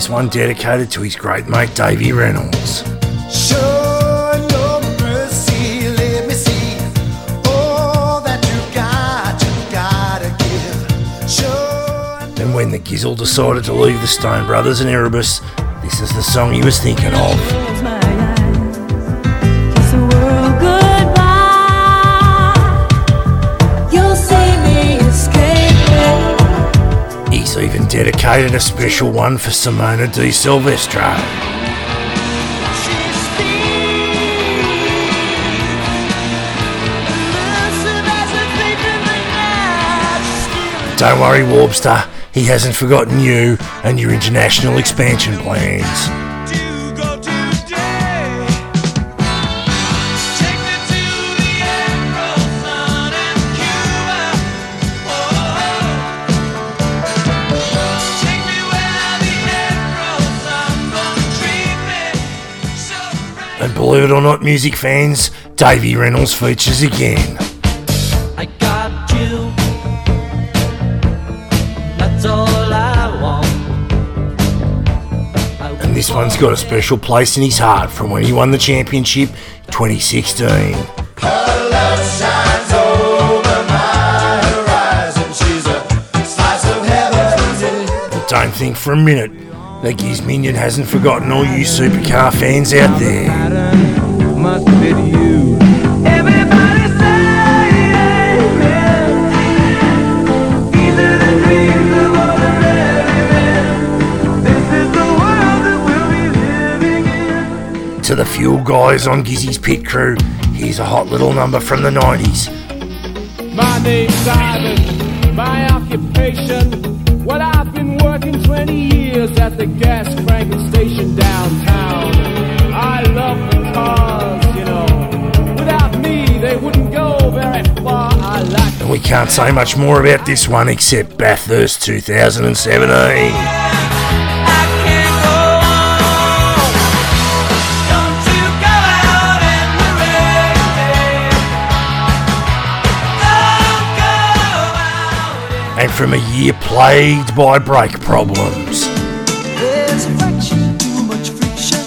Here's one dedicated to his great mate Davey Reynolds. Show no mercy, let me see all that you got, you gotta give. Show And when the Gizzle decided to leave the Stone Brothers and Erebus, this is the song he was thinking of. Dedicated a special one for Simona de Silvestro. Don't worry, Warbster, he hasn't forgotten you and your international expansion plans. And believe it or not, music fans, Davey Reynolds features again. I got you. That's all I want. And this one's got a special place in his heart from when he won the championship 2016. shines over my horizon. She's a slice of heaven. But don't think for a minute The Giz Minion hasn't forgotten all you supercar fans out there. pattern must fit you. Everybody say amen. These are the dreams of ordinary men. This is the world that we'll be living in. To the fuel guys on Gizzy's pit crew, here's a hot little number from the 90s. My name's Ivan, my occupation. 20 years at the gas cranking station downtown. I love the cars, you know. Without me, they wouldn't go very far. I like And we can't say much more about this one except Bathurst 2017. And from a year plagued by brake problems. There's a too much friction.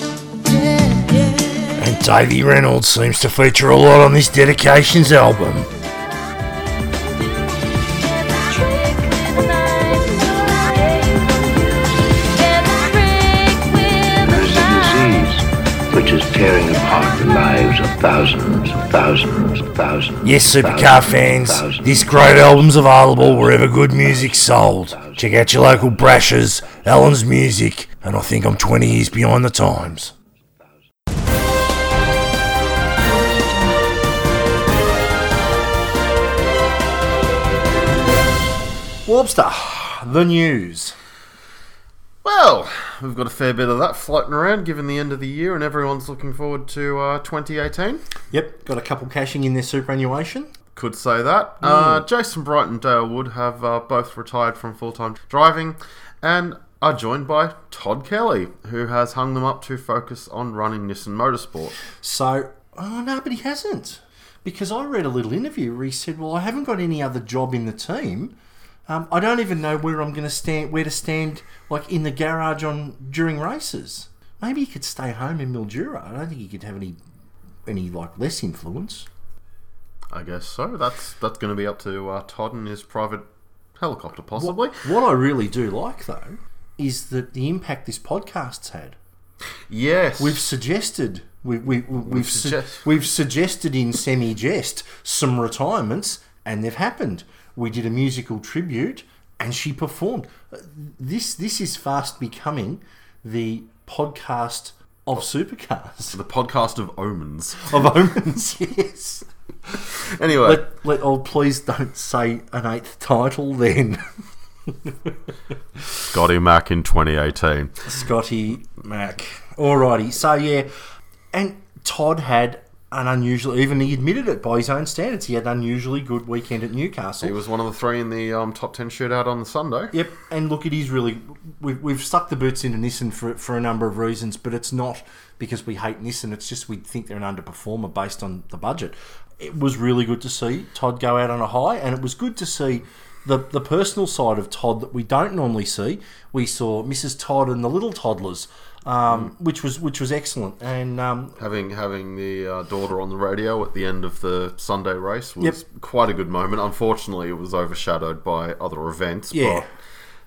Yeah, yeah. And Davey Reynolds seems to feature a lot on this Dedications album. Thousands and thousands and thousands. Yes, supercar fans, thousands this great album's available wherever good music's sold. Check out your local Brashers, Allen's Music, and I think I'm 20 years behind the times. Warbster, the news. Well, we've got a fair bit of that floating around given the end of the year and everyone's looking forward to uh, 2018. Yep, got a couple cashing in their superannuation. Could say that. Uh, Jason Bright and Dale Wood have uh, both retired from full time driving and are joined by Todd Kelly, who has hung them up to focus on running Nissan Motorsport. So, oh no, but he hasn't. Because I read a little interview where he said, "Well, I haven't got any other job in the team. Um, I don't even know where I'm going to stand, where to stand, like in the garage on during races. Maybe he could stay home in Mildura. I don't think he could have any, any like less influence. I guess so. That's that's going to be up to uh, Todd and his private helicopter, possibly. What I really do like though is that the impact this podcast's had. Yes. We've suggested we, we, we, we've su- suggest- we've suggested in semi jest some retirements, and they've happened. We did a musical tribute, and she performed. This this is fast becoming the podcast of supercars the podcast of omens. of omens. *laughs* yes. Anyway, Let, let oh please don't say an eighth title then. Scotty Mack in 2018. Scotty Mac. Alrighty, so yeah, and Todd had an unusual. Even he admitted it by his own standards. He had an unusually good weekend at Newcastle. He was one of the three in the um, top 10 shootout on the Sunday. Yep, and look, it is really we've, we've stuck the boots into Nissan for for a number of reasons, but it's not because we hate Nissan. It's just we think they're an underperformer based on the budget. It was really good to see Todd go out on a high, and it was good to see the the personal side of Todd that we don't normally see. We saw Mrs. Todd and the little toddlers, um, which was which was excellent, and um, Having having the uh, daughter on the radio at the end of the Sunday race was Yep. quite a good moment. Unfortunately, it was overshadowed by other events. Yeah.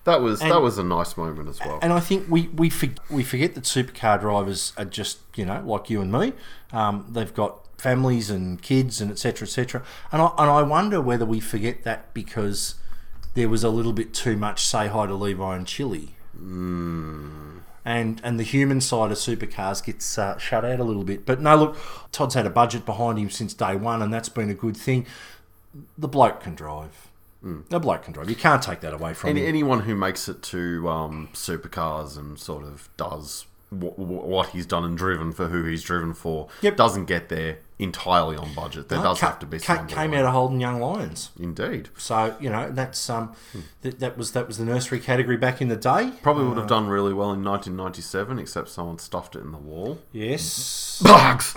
but that was And- that was a nice moment as well. And I think we we, for, we forget that supercar drivers are just you know like you and me. Um, they've got families and kids and etc etc. And I and I wonder whether we forget that because there was a little bit too much say hi to Levi and Chili. And, and the human side of supercars gets uh, shut out a little bit. But no, look, Todd's had a budget behind him since day one, and that's been a good thing. The bloke can drive. The bloke can drive. You can't take that away from Any, him. anyone who makes it to um, supercars and sort of does w- w- what he's done and driven for who he's driven for Yep. doesn't get there entirely on budget. There does Ca- have to be ca- some came out of Holden Young Lions. Indeed. So you know that's um, th- that was that was the nursery category back in the day. Probably would have done really well in 1997, except someone stuffed it in the wall. Yes, *laughs* Bugs!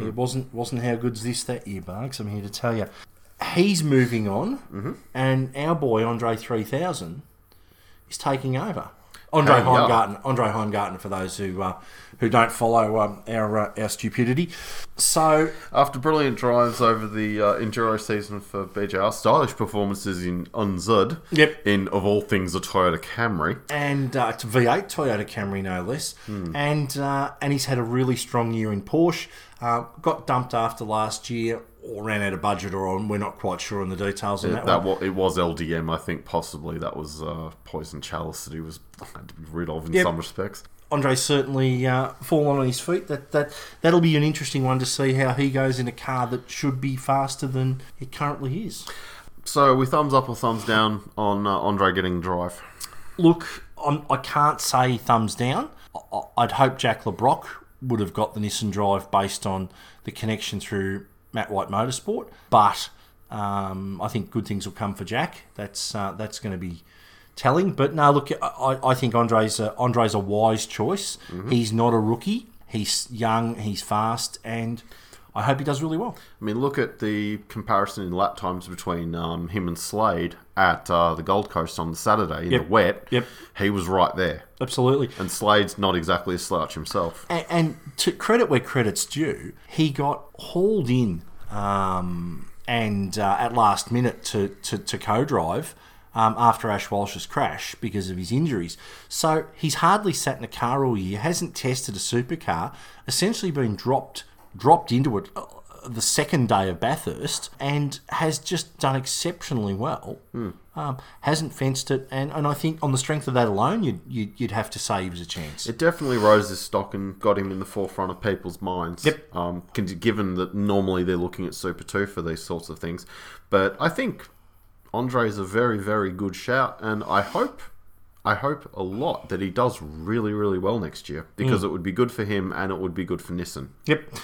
it wasn't wasn't how good's this that year, Barks. I'm here to tell you. He's moving on, Mm-hmm. and our boy Andre 3000 is taking over. Andre. Heimgartner. Andre Heimgartner, for those who uh, who don't follow um, our uh, our stupidity. So After brilliant drives over the uh, Enduro season for BJR, stylish performances in Enzed, Yep. in of all things a Toyota Camry. and uh, it's a V8 Toyota Camry, no less. And uh, and he's had a really strong year in Porsche. Uh, got dumped after last year, or ran out of budget, or on. We're not quite sure on the details on that, that one. it was LDM, I think. Possibly that was uh, Poison Chalice that he was had to be rid of in Yep. some respects. Andre's certainly uh, fallen on his feet. That that that'll be an interesting one to see how he goes in a car that should be faster than it currently is. So, we thumbs up or thumbs down on uh, Andre getting drive. Look, I'm, I can't say thumbs down. I- I- I'd hope Jack Le Brocq would have got the Nissan Drive based on the connection through Matt White Motorsport, but um, I think good things will come for Jack. That's uh, that's going to be telling. But no, look, I, I think Andre's a, Andre's a wise choice. He's not a rookie. He's young. He's fast, and I hope he does really well. I mean, look at the comparison in lap times between um, him and Slade at uh, the Gold Coast on the Saturday in Yep. the wet. Yep. He was right there. Absolutely. And Slade's not exactly a slouch himself. And, and to credit where credit's due, he got hauled in um, and uh, at last minute to, to, to co-drive um, after Ash Walsh's crash because of his injuries. So he's hardly sat in a car all year, hasn't tested a supercar, essentially been dropped dropped into it the second day of Bathurst and has just done exceptionally well. Um, hasn't fenced it, and, and I think on the strength of that alone, you'd, you'd, you'd have to say he was a chance. It definitely rose his stock and got him in the forefront of people's minds. Yep. Um, given that normally they're looking at Super 2 for these sorts of things. But I think Andre is a very, very good shout, and I hope. I hope a lot that he does really, really well next year because it would be good for him and it would be good for Nissan. Yep.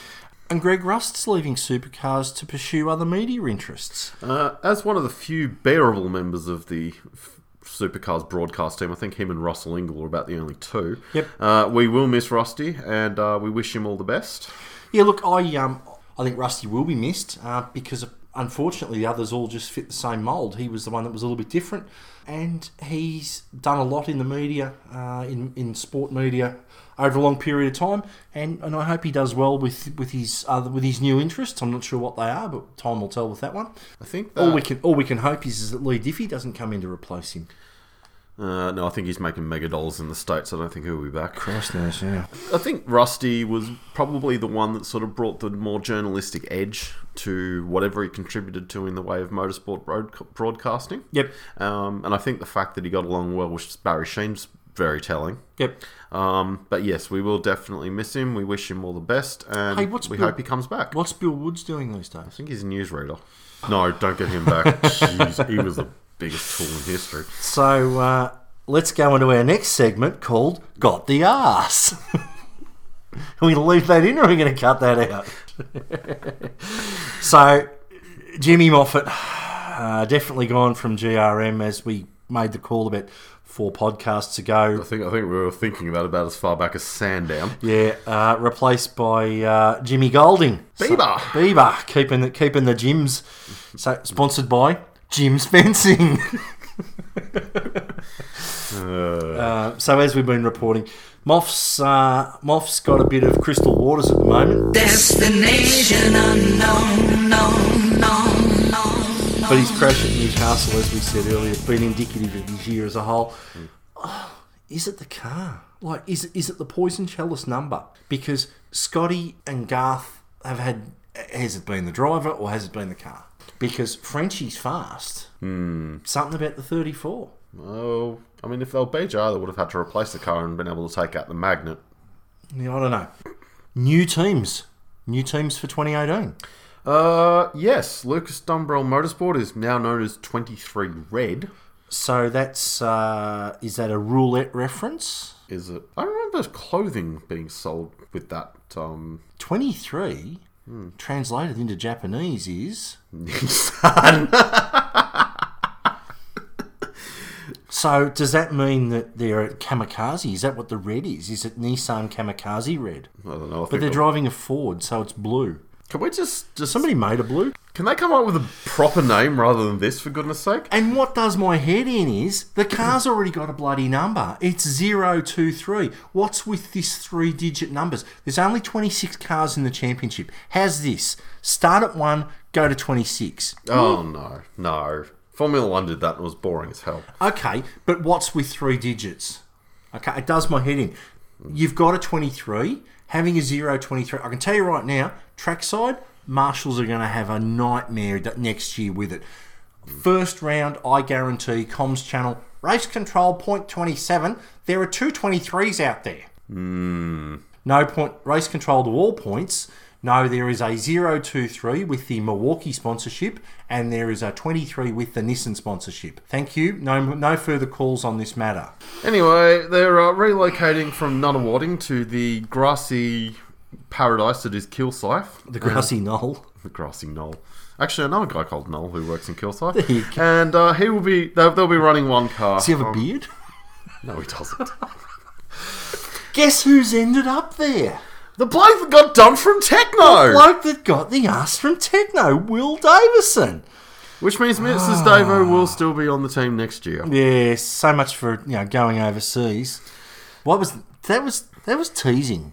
And Greg Rust's leaving supercars to pursue other media interests. Uh, as one of the few bearable members of the f- Supercars broadcast team, I think him and Russell Ingall are about the only two. Yep. Uh, we will miss Rusty, and uh, we wish him all the best. Yeah, look, I um, I think Rusty will be missed uh, because unfortunately the others all just fit the same mould. He was the one that was a little bit different, and he's done a lot in the media, uh, in in sport media over a long period of time, and, and I hope he does well with with his other with his new interests. I'm not sure what they are, but time will tell with that one. I think that. All we can all we can hope is, is that Leigh Diffey doesn't come in to replace him. uh, no, I think he's making mega dollars in the States. I don't think he'll be back. Christ knows, yeah. I think Rusty was probably the one that sort of brought the more journalistic edge to whatever he contributed to in the way of motorsport broad- broadcasting. Yep. Um, and I think the fact that he got along well with Barry Sheene's very telling. Yep. Um, but yes, we will definitely miss him. We wish him all the best, and Hey, what's we Bill- hope he comes back. What's Bill Woods doing these days? I days? think he's a newsreader. No, don't get him back. *laughs* Jeez, he was the biggest tool in history. So uh, let's go into our next segment called "Got the Ass." *laughs* are we going to leave that in, or are we going to cut that out? *laughs* so Jimmy Moffat uh, definitely gone from GRM as we made the call about four podcasts ago. I think I think we were thinking about about as far back as Sandown. Yeah, uh, replaced by uh, Jimmy Golding. Bieber. So, Bieber, keeping the, keeping the gyms. So, sponsored by Jim's Fencing. *laughs* Uh, so, as we've been reporting, Moff's, uh, Moff's got a bit of crystal waters at the moment, Destination unknown, known, known, known. But his crash at Newcastle, as we said earlier, has been indicative of his year as a whole. Oh, is it the car? Like, is it, is it the poison chalice number? Because Scotty and Garth have had. Has it been the driver or has it been the car? Because Frenchie's fast. Hmm. Something about the 34. Oh, I mean, if BJR, they would have had to replace the car and been able to take out the magnet. Yeah, I don't know. New teams. New teams for 2018. Uh, yes, Lucas Dumbrell Motorsport is now known as 23 Red. So that's. Uh, is that a roulette reference? Is it? I remember clothing being sold with that. Um, 23, translated into Japanese, is. Nissan. *laughs* so does that mean that they're at kamikaze? Is that what the red is? Is it Nissan kamikaze red? I don't know. I But they're the- driving a Ford, so it's blue. Can we just just Somebody made a blue. Can they come up with a proper name rather than this, for goodness sake? And what does my head in is the car's already got a bloody number. It's 023. What's with this three digit numbers? There's only 26 cars in the championship. How's this? Start at 1, go to 26. Oh no, no. Formula One did that and it was boring as hell. Okay, but what's with three digits? Okay, it does my head in. You've got a 23, having a 023. I can tell you right now, trackside, Marshalls are going to have a nightmare next year with it. First round, I guarantee, comms channel, race control point 27. There are two 23s out there. No point, race control to all points. No, there is a 023 with the Milwaukee sponsorship, and there is a 23 with the Nissan sponsorship. Thank you. No, no further calls on this matter. Anyway, they're uh, relocating from Nunawading to the grassy paradise that is Kilsyth. The grassy knoll. the grassy knoll. Actually, another guy called Noel who works in Kilsyth. There you go. And uh, he will be. They'll, they'll be running one car. Does he have a Um, beard? No, he doesn't. *laughs* Guess who's ended up there? the bloke that got dumped from Tekno, The Bloke that got the ass from Tekno, Will Davison. which means Mrs. Davo will still be on the team next year. Yeah, so much for you know going overseas. What was that? Was that was teasing?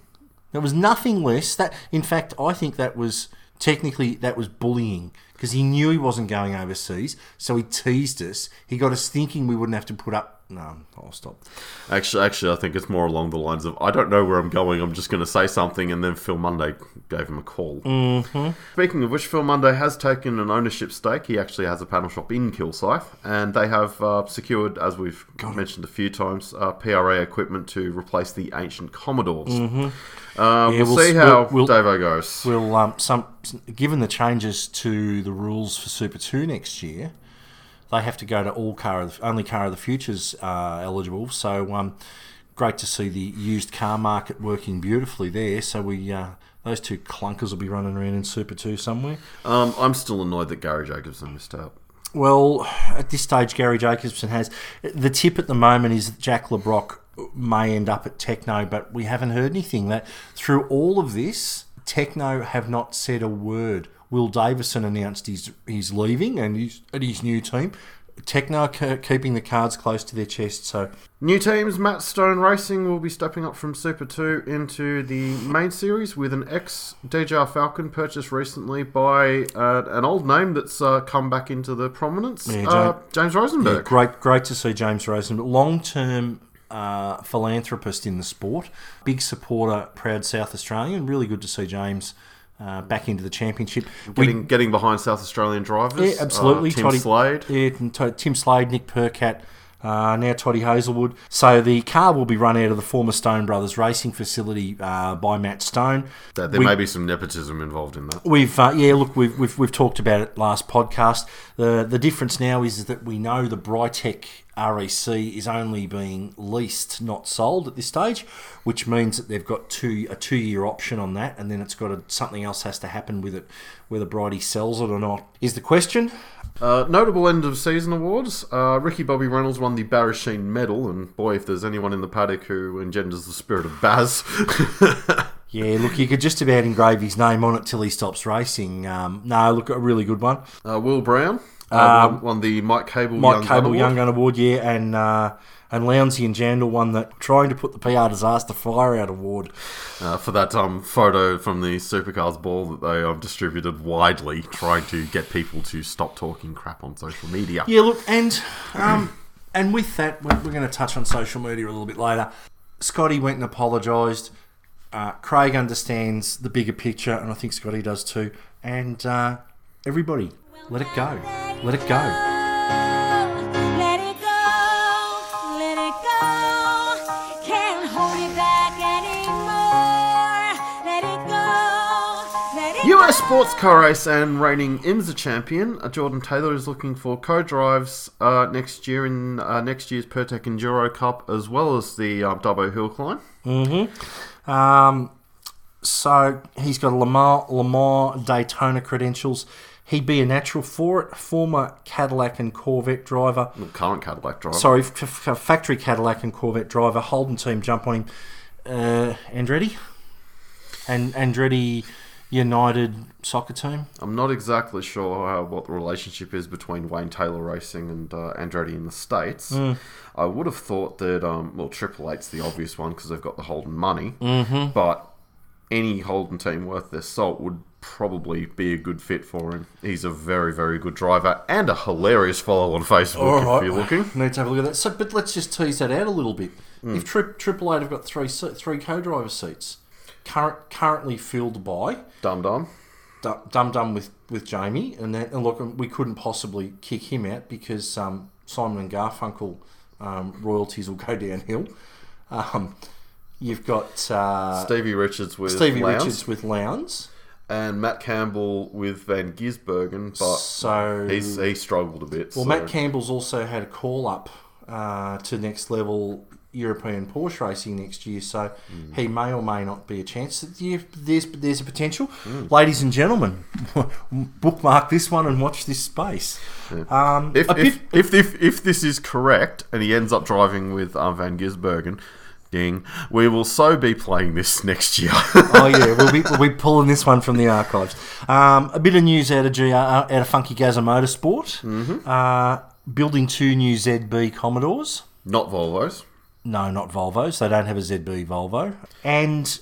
There was nothing less. That in fact, I think that was technically that was bullying because he knew he wasn't going overseas, so he teased us. He got us thinking we wouldn't have to put up. No, I'll stop. Actually, actually, I think it's more along the lines of I don't know where I'm going. I'm just going to say something, and then Phil Munday gave him a call. Mm-hmm. Speaking of which, Phil Munday has taken an ownership stake. He actually has a panel shop in Kilsyth, and they have uh, secured, as we've mentioned a few times, uh, PRA equipment to replace the ancient Commodores. Mm-hmm. Uh, Yeah, we'll, we'll- see how we'll- Davo goes. Well, um, some given the changes to the rules for Super Two next year, they have to go to all car of the, only car of the futures uh, eligible. So um, great to see the used car market working beautifully there. So we uh, those two clunkers will be running around in Super Two somewhere. um, I'm still annoyed that Garry Jacobson missed out. Well, at this stage, Garry Jacobson has the tip at the moment is that Jack Le Brocq may end up at Tekno, but we haven't heard anything. That through all of this, Tekno have not said a word. Will Davison announced he's he's leaving and he's at his new team. Tekno ke- keeping the cards close to their chest. So New teams, Matt Stone Racing will be stepping up from Super 2 into the main series with an ex DJR Falcon purchased recently by uh, an old name that's uh, come back into the prominence, Yeah, uh, James- James Rosenberg. Yeah, great, great to see James Rosenberg. long term uh, philanthropist in the sport, big supporter, proud South Australian. Really good to see James uh, back into the championship. We- Getting, getting behind South Australian drivers. yeah, absolutely. Uh, Tim Toddy- Slade. Yeah, Tim Slade, Nick Percat. Uh, now Toddy Hazelwood. So the car will be run out of the former Stone Brothers racing facility uh, by Matt Stone. That there We- may be some nepotism involved in that. We've uh, yeah, look, we've, we've we've talked about it last podcast. the The difference now is that we know the Britek REC is only being leased, not sold at this stage, which means that they've got two a two year option on that, and then it's got to, something else has to happen with it, whether Bridie sells it or not is the question. Uh, notable end of season awards. Uh, Ricky Bobby Reynolds won the Barry Sheene Medal, and boy, if there's anyone in the paddock who engenders the spirit of Baz. *laughs* Yeah, look, you could just about engrave his name on it till he stops racing. Um, no, look, a really good one. uh, Will Brown uh, won, won the Mike Kable Um, Mike Young Gun Kable Award. Young Gun Award, yeah, and uh, and Lounsey and Jandal won that trying to put the PR disaster fire out award. uh, for that um, photo from the Supercars ball that they have distributed widely, trying to get people to stop talking crap on social media. Yeah, look, and um, and with that, we're, we're going to touch on social media a little bit later. Scotty went and apologised. Uh, Craig understands the bigger picture, and I think Scotty does too. And uh, everybody, let it go. Let it go. Let it go, let it go. Can't hold it back anymore. Let it go, let it US go. sports car race and reigning IMSA champion uh, Jordan Taylor is looking for co-drives uh, next year in uh, next year's Pirtek Enduro Cup as well as the uh, Dubbo Hill Climb. Um, so he's got a Lamar, Lamar Daytona credentials. He'd be a natural for it. Former Cadillac and Corvette driver. Current Cadillac driver. Sorry, f- f- factory Cadillac and Corvette driver. Holden team jump on him. Uh, Andretti. And Andretti United soccer team. I'm not exactly sure uh, what the relationship is between Wayne Taylor Racing and uh, Andretti in the States. Mm. I would have thought that, um, well, Triple Eight's the obvious one because they've got the Holden money. Mhm. But any Holden team worth their salt would probably be a good fit for him. He's a very, very good driver and a hilarious follow on Facebook All right. if you're looking. Need to have a look at that. So, but let's just tease that out a little bit. Mm. If tri- Triple Eight have got three three co-driver seats, current, currently filled by Dum Dum, Dum Dum with with Jamie, and then and look, we couldn't possibly kick him out because um, Simon and Garfunkel um, royalties will go downhill. Um, you've got uh, Stevie Richards with Stevie Lowndes. Richards with Lowndes. and Matt Campbell with Van Gisbergen, but So- he's he struggled a bit. Well, so- Matt Campbell's also had a call up uh, to next level European Porsche racing next year, so he may or may not be a chance. Yeah, There's there's a potential, Hmm. ladies and gentlemen. *laughs* bookmark this one and watch this space. Um, if, a if, bit- if, if, if this is correct and he ends up driving with um, Van Gisbergen, we will so be playing this *laughs* next year. oh yeah, we'll be, we'll be pulling this one from the archives. Um, a bit of news out of GR, out of Funky Gaza Motorsport. Mm-hmm. Uh, building two new ZB Commodores. Not Volvos. No, not Volvos. They don't have a ZB Volvo. And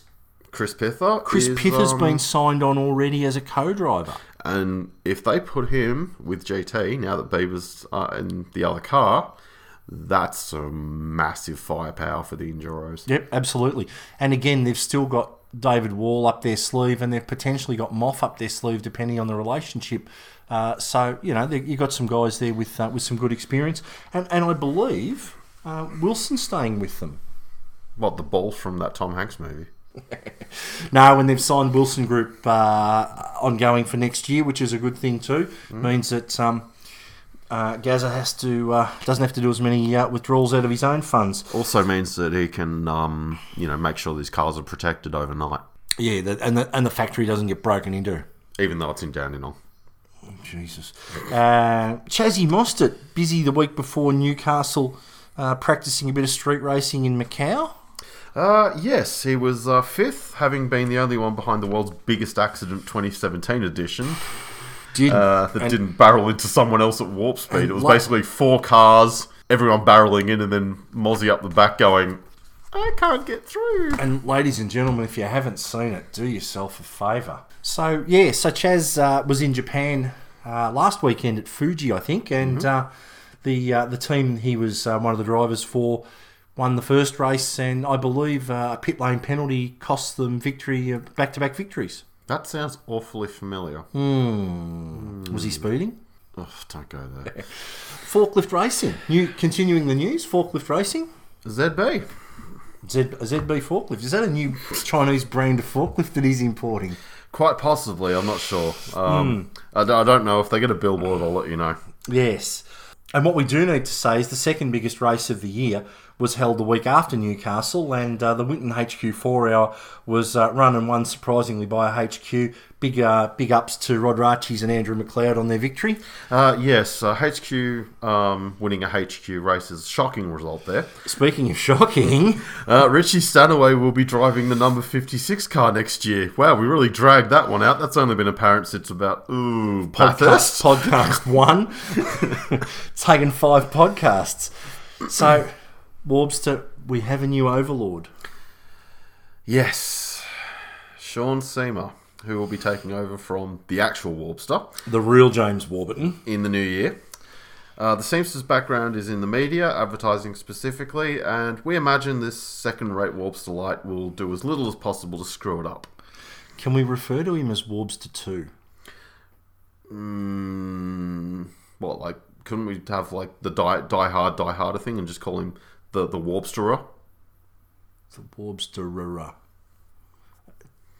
Chris Pither. Chris is, Pitt has um, been signed on already as a co-driver. And if they put him with GT, now that Bieber's uh, in the other car, that's a massive firepower for the Enduros. Yep, absolutely. And again, they've still got David Wall up their sleeve, and they've potentially got Moff up their sleeve, depending on the relationship. Uh, so you know, you've got some guys there with uh, with some good experience, and and I believe uh, Wilson's staying with them. What, the ball from that Tom Hanks movie? *laughs* No, and they've signed Wilson Group uh, ongoing for next year, which is a good thing too. Mm. Means that um, uh, Gaza has to uh, doesn't have to do as many uh, withdrawals out of his own funds. Also means that he can, um, you know, make sure these cars are protected overnight, Yeah, the, and the and the factory doesn't get broken into. even though it's in Dandenong. Jesus. Uh, Chazzy Mostert, busy the week before Newcastle, uh, practicing a bit of street racing in Macau. Uh, yes, he was uh, fifth, having been the only one behind the world's biggest accident 2017 edition. Did, uh, that and- didn't barrel into someone else at warp speed. It was like- basically four cars, everyone barreling in, and then Mozzie up the back going, I can't get through. And ladies and gentlemen, if you haven't seen it, do yourself a favour. So yeah, so Chaz uh, was in Japan uh, last weekend at Fuji, I think, and Mm-hmm. uh, the uh, the team he was uh, one of the drivers for won the first race, and I believe uh, a pit lane penalty cost them victory, back to back victories. That sounds awfully familiar. Hmm. Was he speeding? Oh, don't go there. *laughs* Forklift racing. New continuing the news. Forklift racing. ZB. Z, ZB forklift. Is that a new Chinese brand of forklift that he's importing? Quite possibly, I'm not sure. Um, I, d- I don't know. If they get a billboard, I'll let you know. Yes. And what we do need to say is the second biggest race of the year was held the week after Newcastle, and uh, the Winton HQ four hour was uh, run and won surprisingly by HQ. Big uh, big ups to Rod Ratchis and Andrew McLeod on their victory. Uh, yes, uh, HQ um, winning a HQ race is a shocking result there. Speaking of shocking, *laughs* Uh, Richie Stanaway will be driving the number 56 car next year. Wow, we really dragged that one out. That's only been apparent since about, ooh, podcast, podcast one. *laughs* *laughs* Taken five podcasts. So, Warbster, we have a new overlord. Yes, Sean Seamer, who will be taking over from the actual Warbster The real James Warburton. in the new year. Uh, the Seamster's background is in the media, advertising specifically, and we imagine this second rate Warbster light will do as little as possible to screw it up. Can we refer to him as Warbster 2? Mm, what, like, couldn't we have, like, the die, die hard, die harder thing and just call him the, the Warbsterer? The Warbsterer.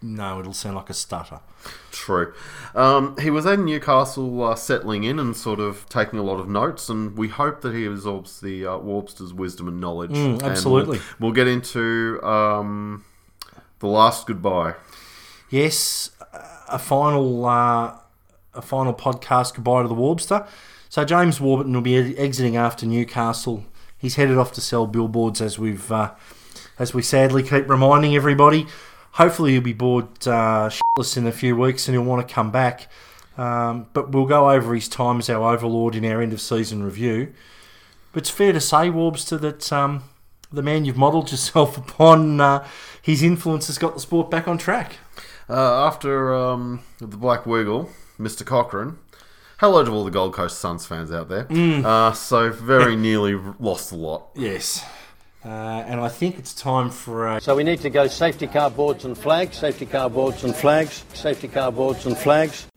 No, it'll sound like a stutter. True. Um, he was in Newcastle uh, settling in and sort of taking a lot of notes, and we hope that he absorbs the uh, Warbster's wisdom and knowledge. Mm, And absolutely. we'll, we'll get into um, the last goodbye. Yes, a final uh, a final podcast goodbye to the Warbster. So James Warburton will be exiting after Newcastle. He's headed off to sell billboards, as we've uh, as we sadly keep reminding everybody. hopefully he'll be bored uh, shitless in a few weeks and he'll want to come back. Um, but we'll go over his time as our overlord in our end of season review. But it's fair to say, Warbster, that um, the man you've modelled yourself *laughs* upon, uh, his influence has got the sport back on track. Uh, after um, the Black Wiggle, Mr. Cochrane. Hello to all the Gold Coast Suns fans out there. Uh, so very nearly lost a lot. Yes. Uh, and I think it's time for a. So we need to go safety car boards and flags, safety car boards and flags, safety car boards and flags.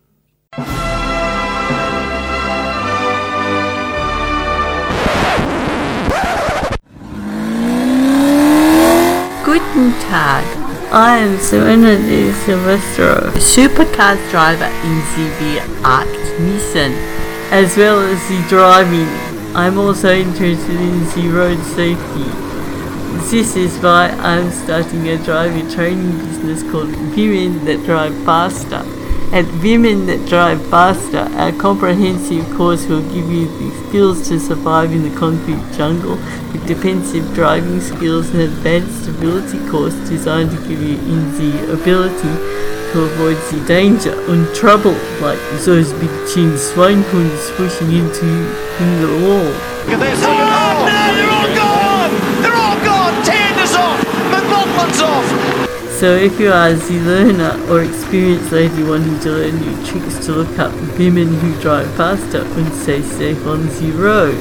Guten Tag. I am Serena de Silvestro, supercars driver in the Art Nissan, as well as the driving. I'm also interested in the road safety. This is why I'm starting a driving training business called Women That Drive Faster. At Women That Drive Faster, our comprehensive course will give you the skills to survive in the concrete jungle with defensive driving skills and advanced stability course designed to give you in the ability to avoid the danger and trouble like those big chin swinehunds pushing into in the wall. Oh, no, they're all gone! They're all gone! Tander's off! McLaughlin's off! So if you are the learner or experienced lady wanting to learn new tricks to look up women who drive faster and stay safe on the road.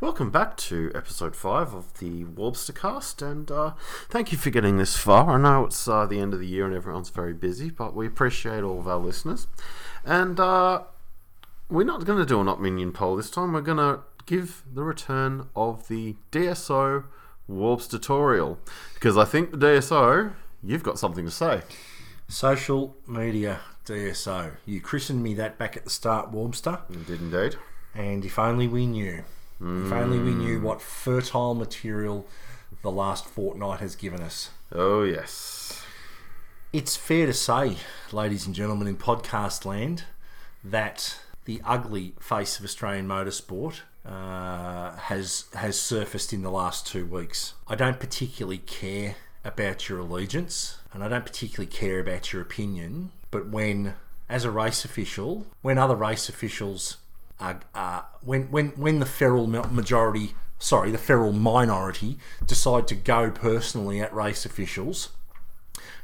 Welcome back to episode 5 of the Warbster cast, and uh, thank you for getting this far. I know it's uh, the end of the year and everyone's very busy, but we appreciate all of our listeners. And uh, we're not going to do an not minion poll this time, we're going to give the return of the DSO Warps tutorial because I think the DSO, you've got something to say. Social media DSO. You christened me that back at the start, Warbster. You did indeed. And if only we knew. If only we knew mm. what fertile material the last fortnight has given us. Oh, yes. It's fair to say, ladies and gentlemen, in podcast land, that the ugly face of Australian motorsport uh, has has surfaced in the last two weeks. I don't particularly care about your allegiance, and I don't particularly care about your opinion. But when, as a race official, when other race officials are, uh, when when when the feral majority, sorry, the feral minority decide to go personally at race officials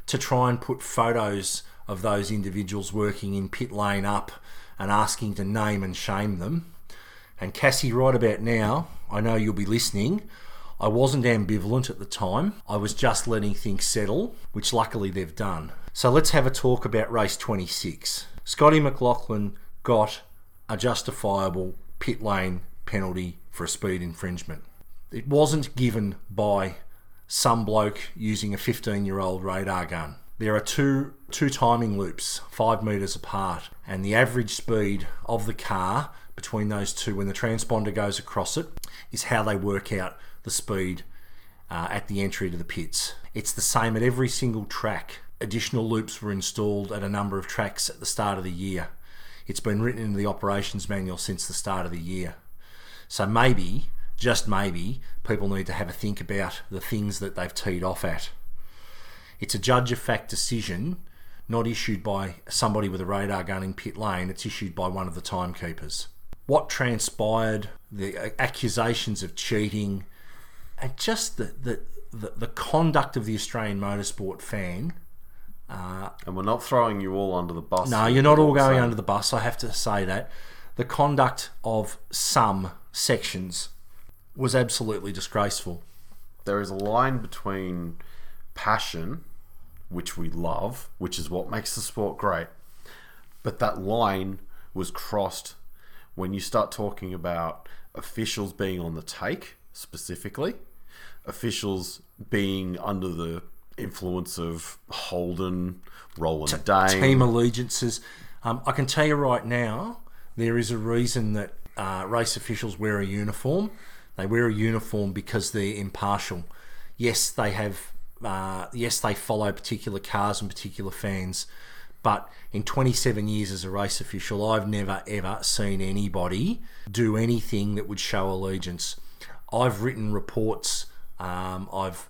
to try and put photos of those individuals working in pit lane up and asking to name and shame them. And Cassie, right about now, I know you'll be listening. I wasn't ambivalent at the time. I was just letting things settle, which luckily they've done. So let's have a talk about race 26. Scotty McLaughlin got a justifiable pit lane penalty for a speed infringement. It wasn't given by some bloke using a 15 year old radar gun. There are two two timing loops, five metres apart, and the average speed of the car between those two when the transponder goes across it is how they work out the speed uh, at the entry to the pits. It's the same at every single track. Additional loops were installed at a number of tracks at the start of the year. It's been written into the operations manual since the start of the year. So maybe, just maybe, people need to have a think about the things that they've teed off at. It's a judge of fact decision, not issued by somebody with a radar gun in pit lane, it's issued by one of the timekeepers. What transpired, the accusations of cheating, and just the, the, the, the conduct of the Australian motorsport fan. Uh, And we're not throwing you all under the bus. no, you're not all going under the bus. I have to say that. The conduct of some sections was absolutely disgraceful. There is a line between passion, which we love, which is what makes the sport great, but that line was crossed when you start talking about officials being on the take, specifically, officials being under the influence of Holden, Roland Dane. team allegiances. Um, I can tell you right now, there is a reason that uh, race officials wear a uniform. They wear a uniform because they're impartial. Yes, they have. Uh, yes, they follow particular cars and particular fans. But in 27 years as a race official, I've never ever seen anybody do anything that would show allegiance. I've written reports. Um, I've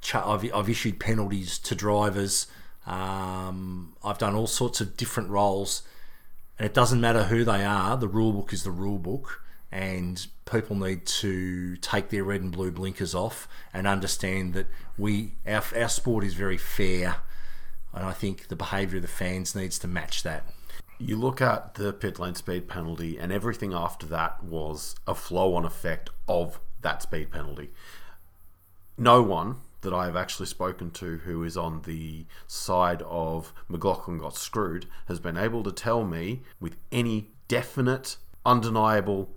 ch- I've, I've issued penalties to drivers. Um, I've done all sorts of different roles, and it doesn't matter who they are. The rule book is the rule book, and people need to take their red and blue blinkers off and understand that we our, our sport is very fair, and I think the behaviour of the fans needs to match that. You look at the pit lane speed penalty, and everything after that was a flow on effect of that speed penalty. No one that I have actually spoken to who is on the side of McLaughlin got screwed has been able to tell me with any definite, undeniable,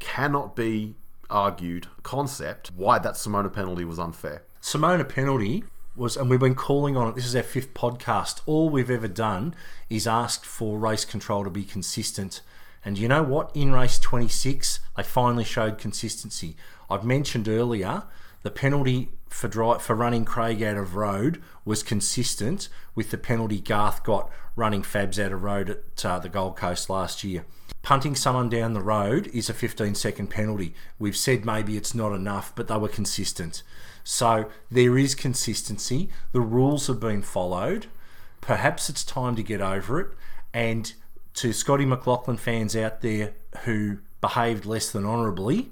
cannot be argued concept why that Simona penalty was unfair. Simona penalty was, and we've been calling on it. This is our fifth podcast. All we've ever done is asked for race control to be consistent. And you know what? In race 26, they finally showed consistency. I've mentioned earlier the penalty for dri for running Craig out of road was consistent with the penalty Garth got running Fabs out of road at uh, the Gold Coast last year. Punting someone down the road is a 15 second penalty. We've said maybe it's not enough, but they were consistent. So there is consistency. The rules have been followed. Perhaps it's time to get over it. And to Scotty McLaughlin fans out there who behaved less than honourably,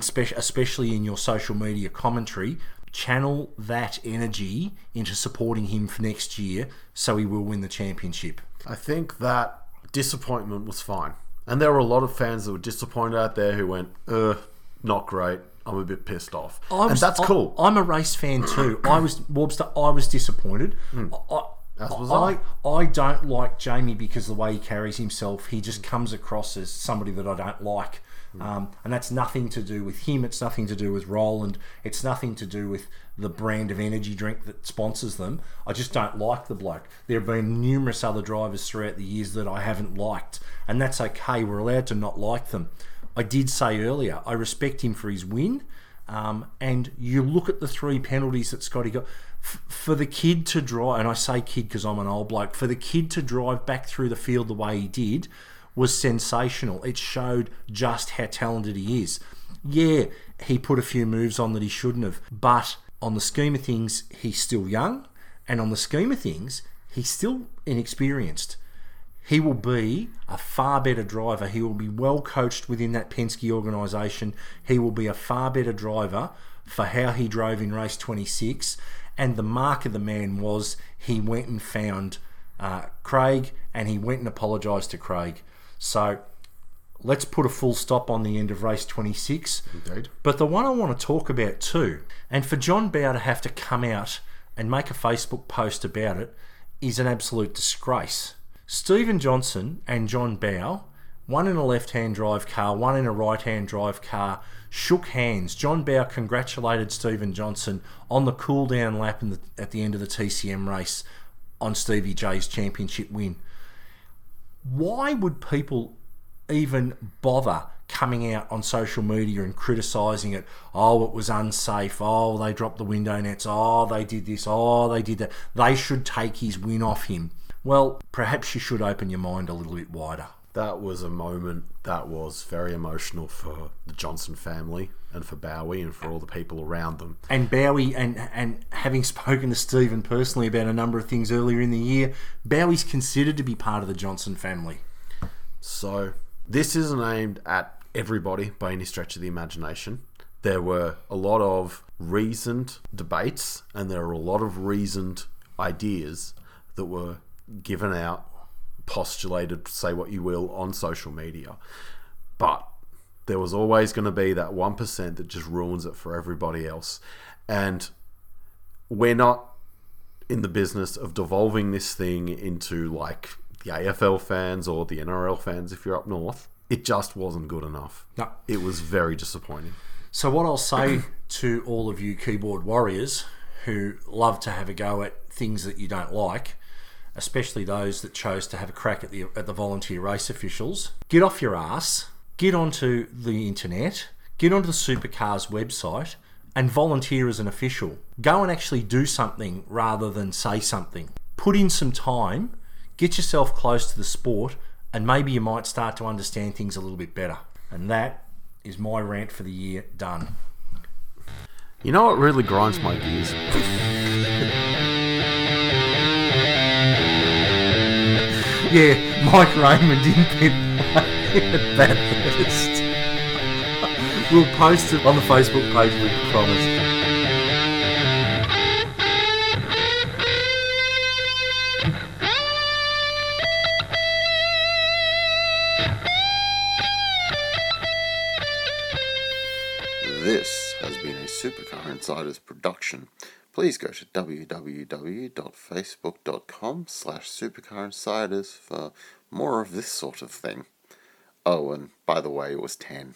spe- especially in your social media commentary, channel that energy into supporting him for next year so he will win the championship. I think that disappointment was fine. And there were a lot of fans that were disappointed out there who went, uh, not great. I'm a bit pissed off. I and that's I- cool. I'm a race fan too. *clears throat* I was Warbster. I was disappointed. I, As was I, I don't like Jamie because the way he carries himself. He just comes across as somebody that I don't like. Um, and that's nothing to do with him. It's nothing to do with Roland. It's nothing to do with the brand of energy drink that sponsors them. I just don't like the bloke. There have been numerous other drivers throughout the years that I haven't liked, and that's okay. We're allowed to not like them. I did say earlier, I respect him for his win. Um, and you look at the three penalties that Scotty got. F- for the kid to drive, and I say kid because I'm an old bloke, for the kid to drive back through the field the way he did was sensational. It showed just how talented he is. Yeah, he put a few moves on that he shouldn't have, but on the scheme of things, he's still young, and on the scheme of things, he's still inexperienced he will be a far better driver. He will be well coached within that Penske organisation. He will be a far better driver for how he drove in race 26. And the mark of the man was he went and found uh, Craig and he went and apologised to Craig. So let's put a full stop on the end of race 26. Indeed. But the one I want to talk about too, and for John Bowe to have to come out and make a Facebook post about it, is an absolute disgrace. Steven Johnson and John Bowe, one in a left hand drive car, one in a right hand drive car, shook hands. John Bowe congratulated Steven Johnson on the cool down lap the, at the end of the TCM race on Stevie J's championship win why would people even bother coming out on social media and criticizing it? Oh, it was unsafe. Oh, they dropped the window nets. Oh, they did this. Oh, they did that. They should take his win off him. Well, perhaps you should open your mind a little bit wider. That was a moment that was very emotional for the Johnson family and for Bowie and for all the people around them. And Bowie, and and having *laughs* spoken to Steven personally about a number of things earlier in the year, Bowie's considered to be part of the Johnson family. So, this isn't aimed at everybody by any stretch of the imagination. There were a lot of reasoned debates and there were a lot of reasoned ideas that were given out, postulated, say what you will, on social media. But there was always going to be that 1% that just ruins it for everybody else. And we're not in the business of devolving this thing into like the AFL fans or the NRL fans if you're up north. It just wasn't good enough. No. It was very disappointing. So, what I'll say to all of you keyboard warriors who love to have a go at things that you don't like, especially those that chose to have a crack at the at the volunteer race officials, get off your ass, get onto the internet, get onto the Supercars website, and volunteer as an official. Go and actually do something rather than say something. Put in some time, get yourself close to the sport, and maybe you might start to understand things a little bit better. And that is my rant for the year done. You know what really grinds my gears? Yeah, Mike Raymond in pit Bathurst. we'll post it on the Facebook page, we promise. This has been a Supercar Insiders production. Please go to www.facebook.com slash supercarinsiders for more of this sort of thing. Oh, and by the way, it was 10.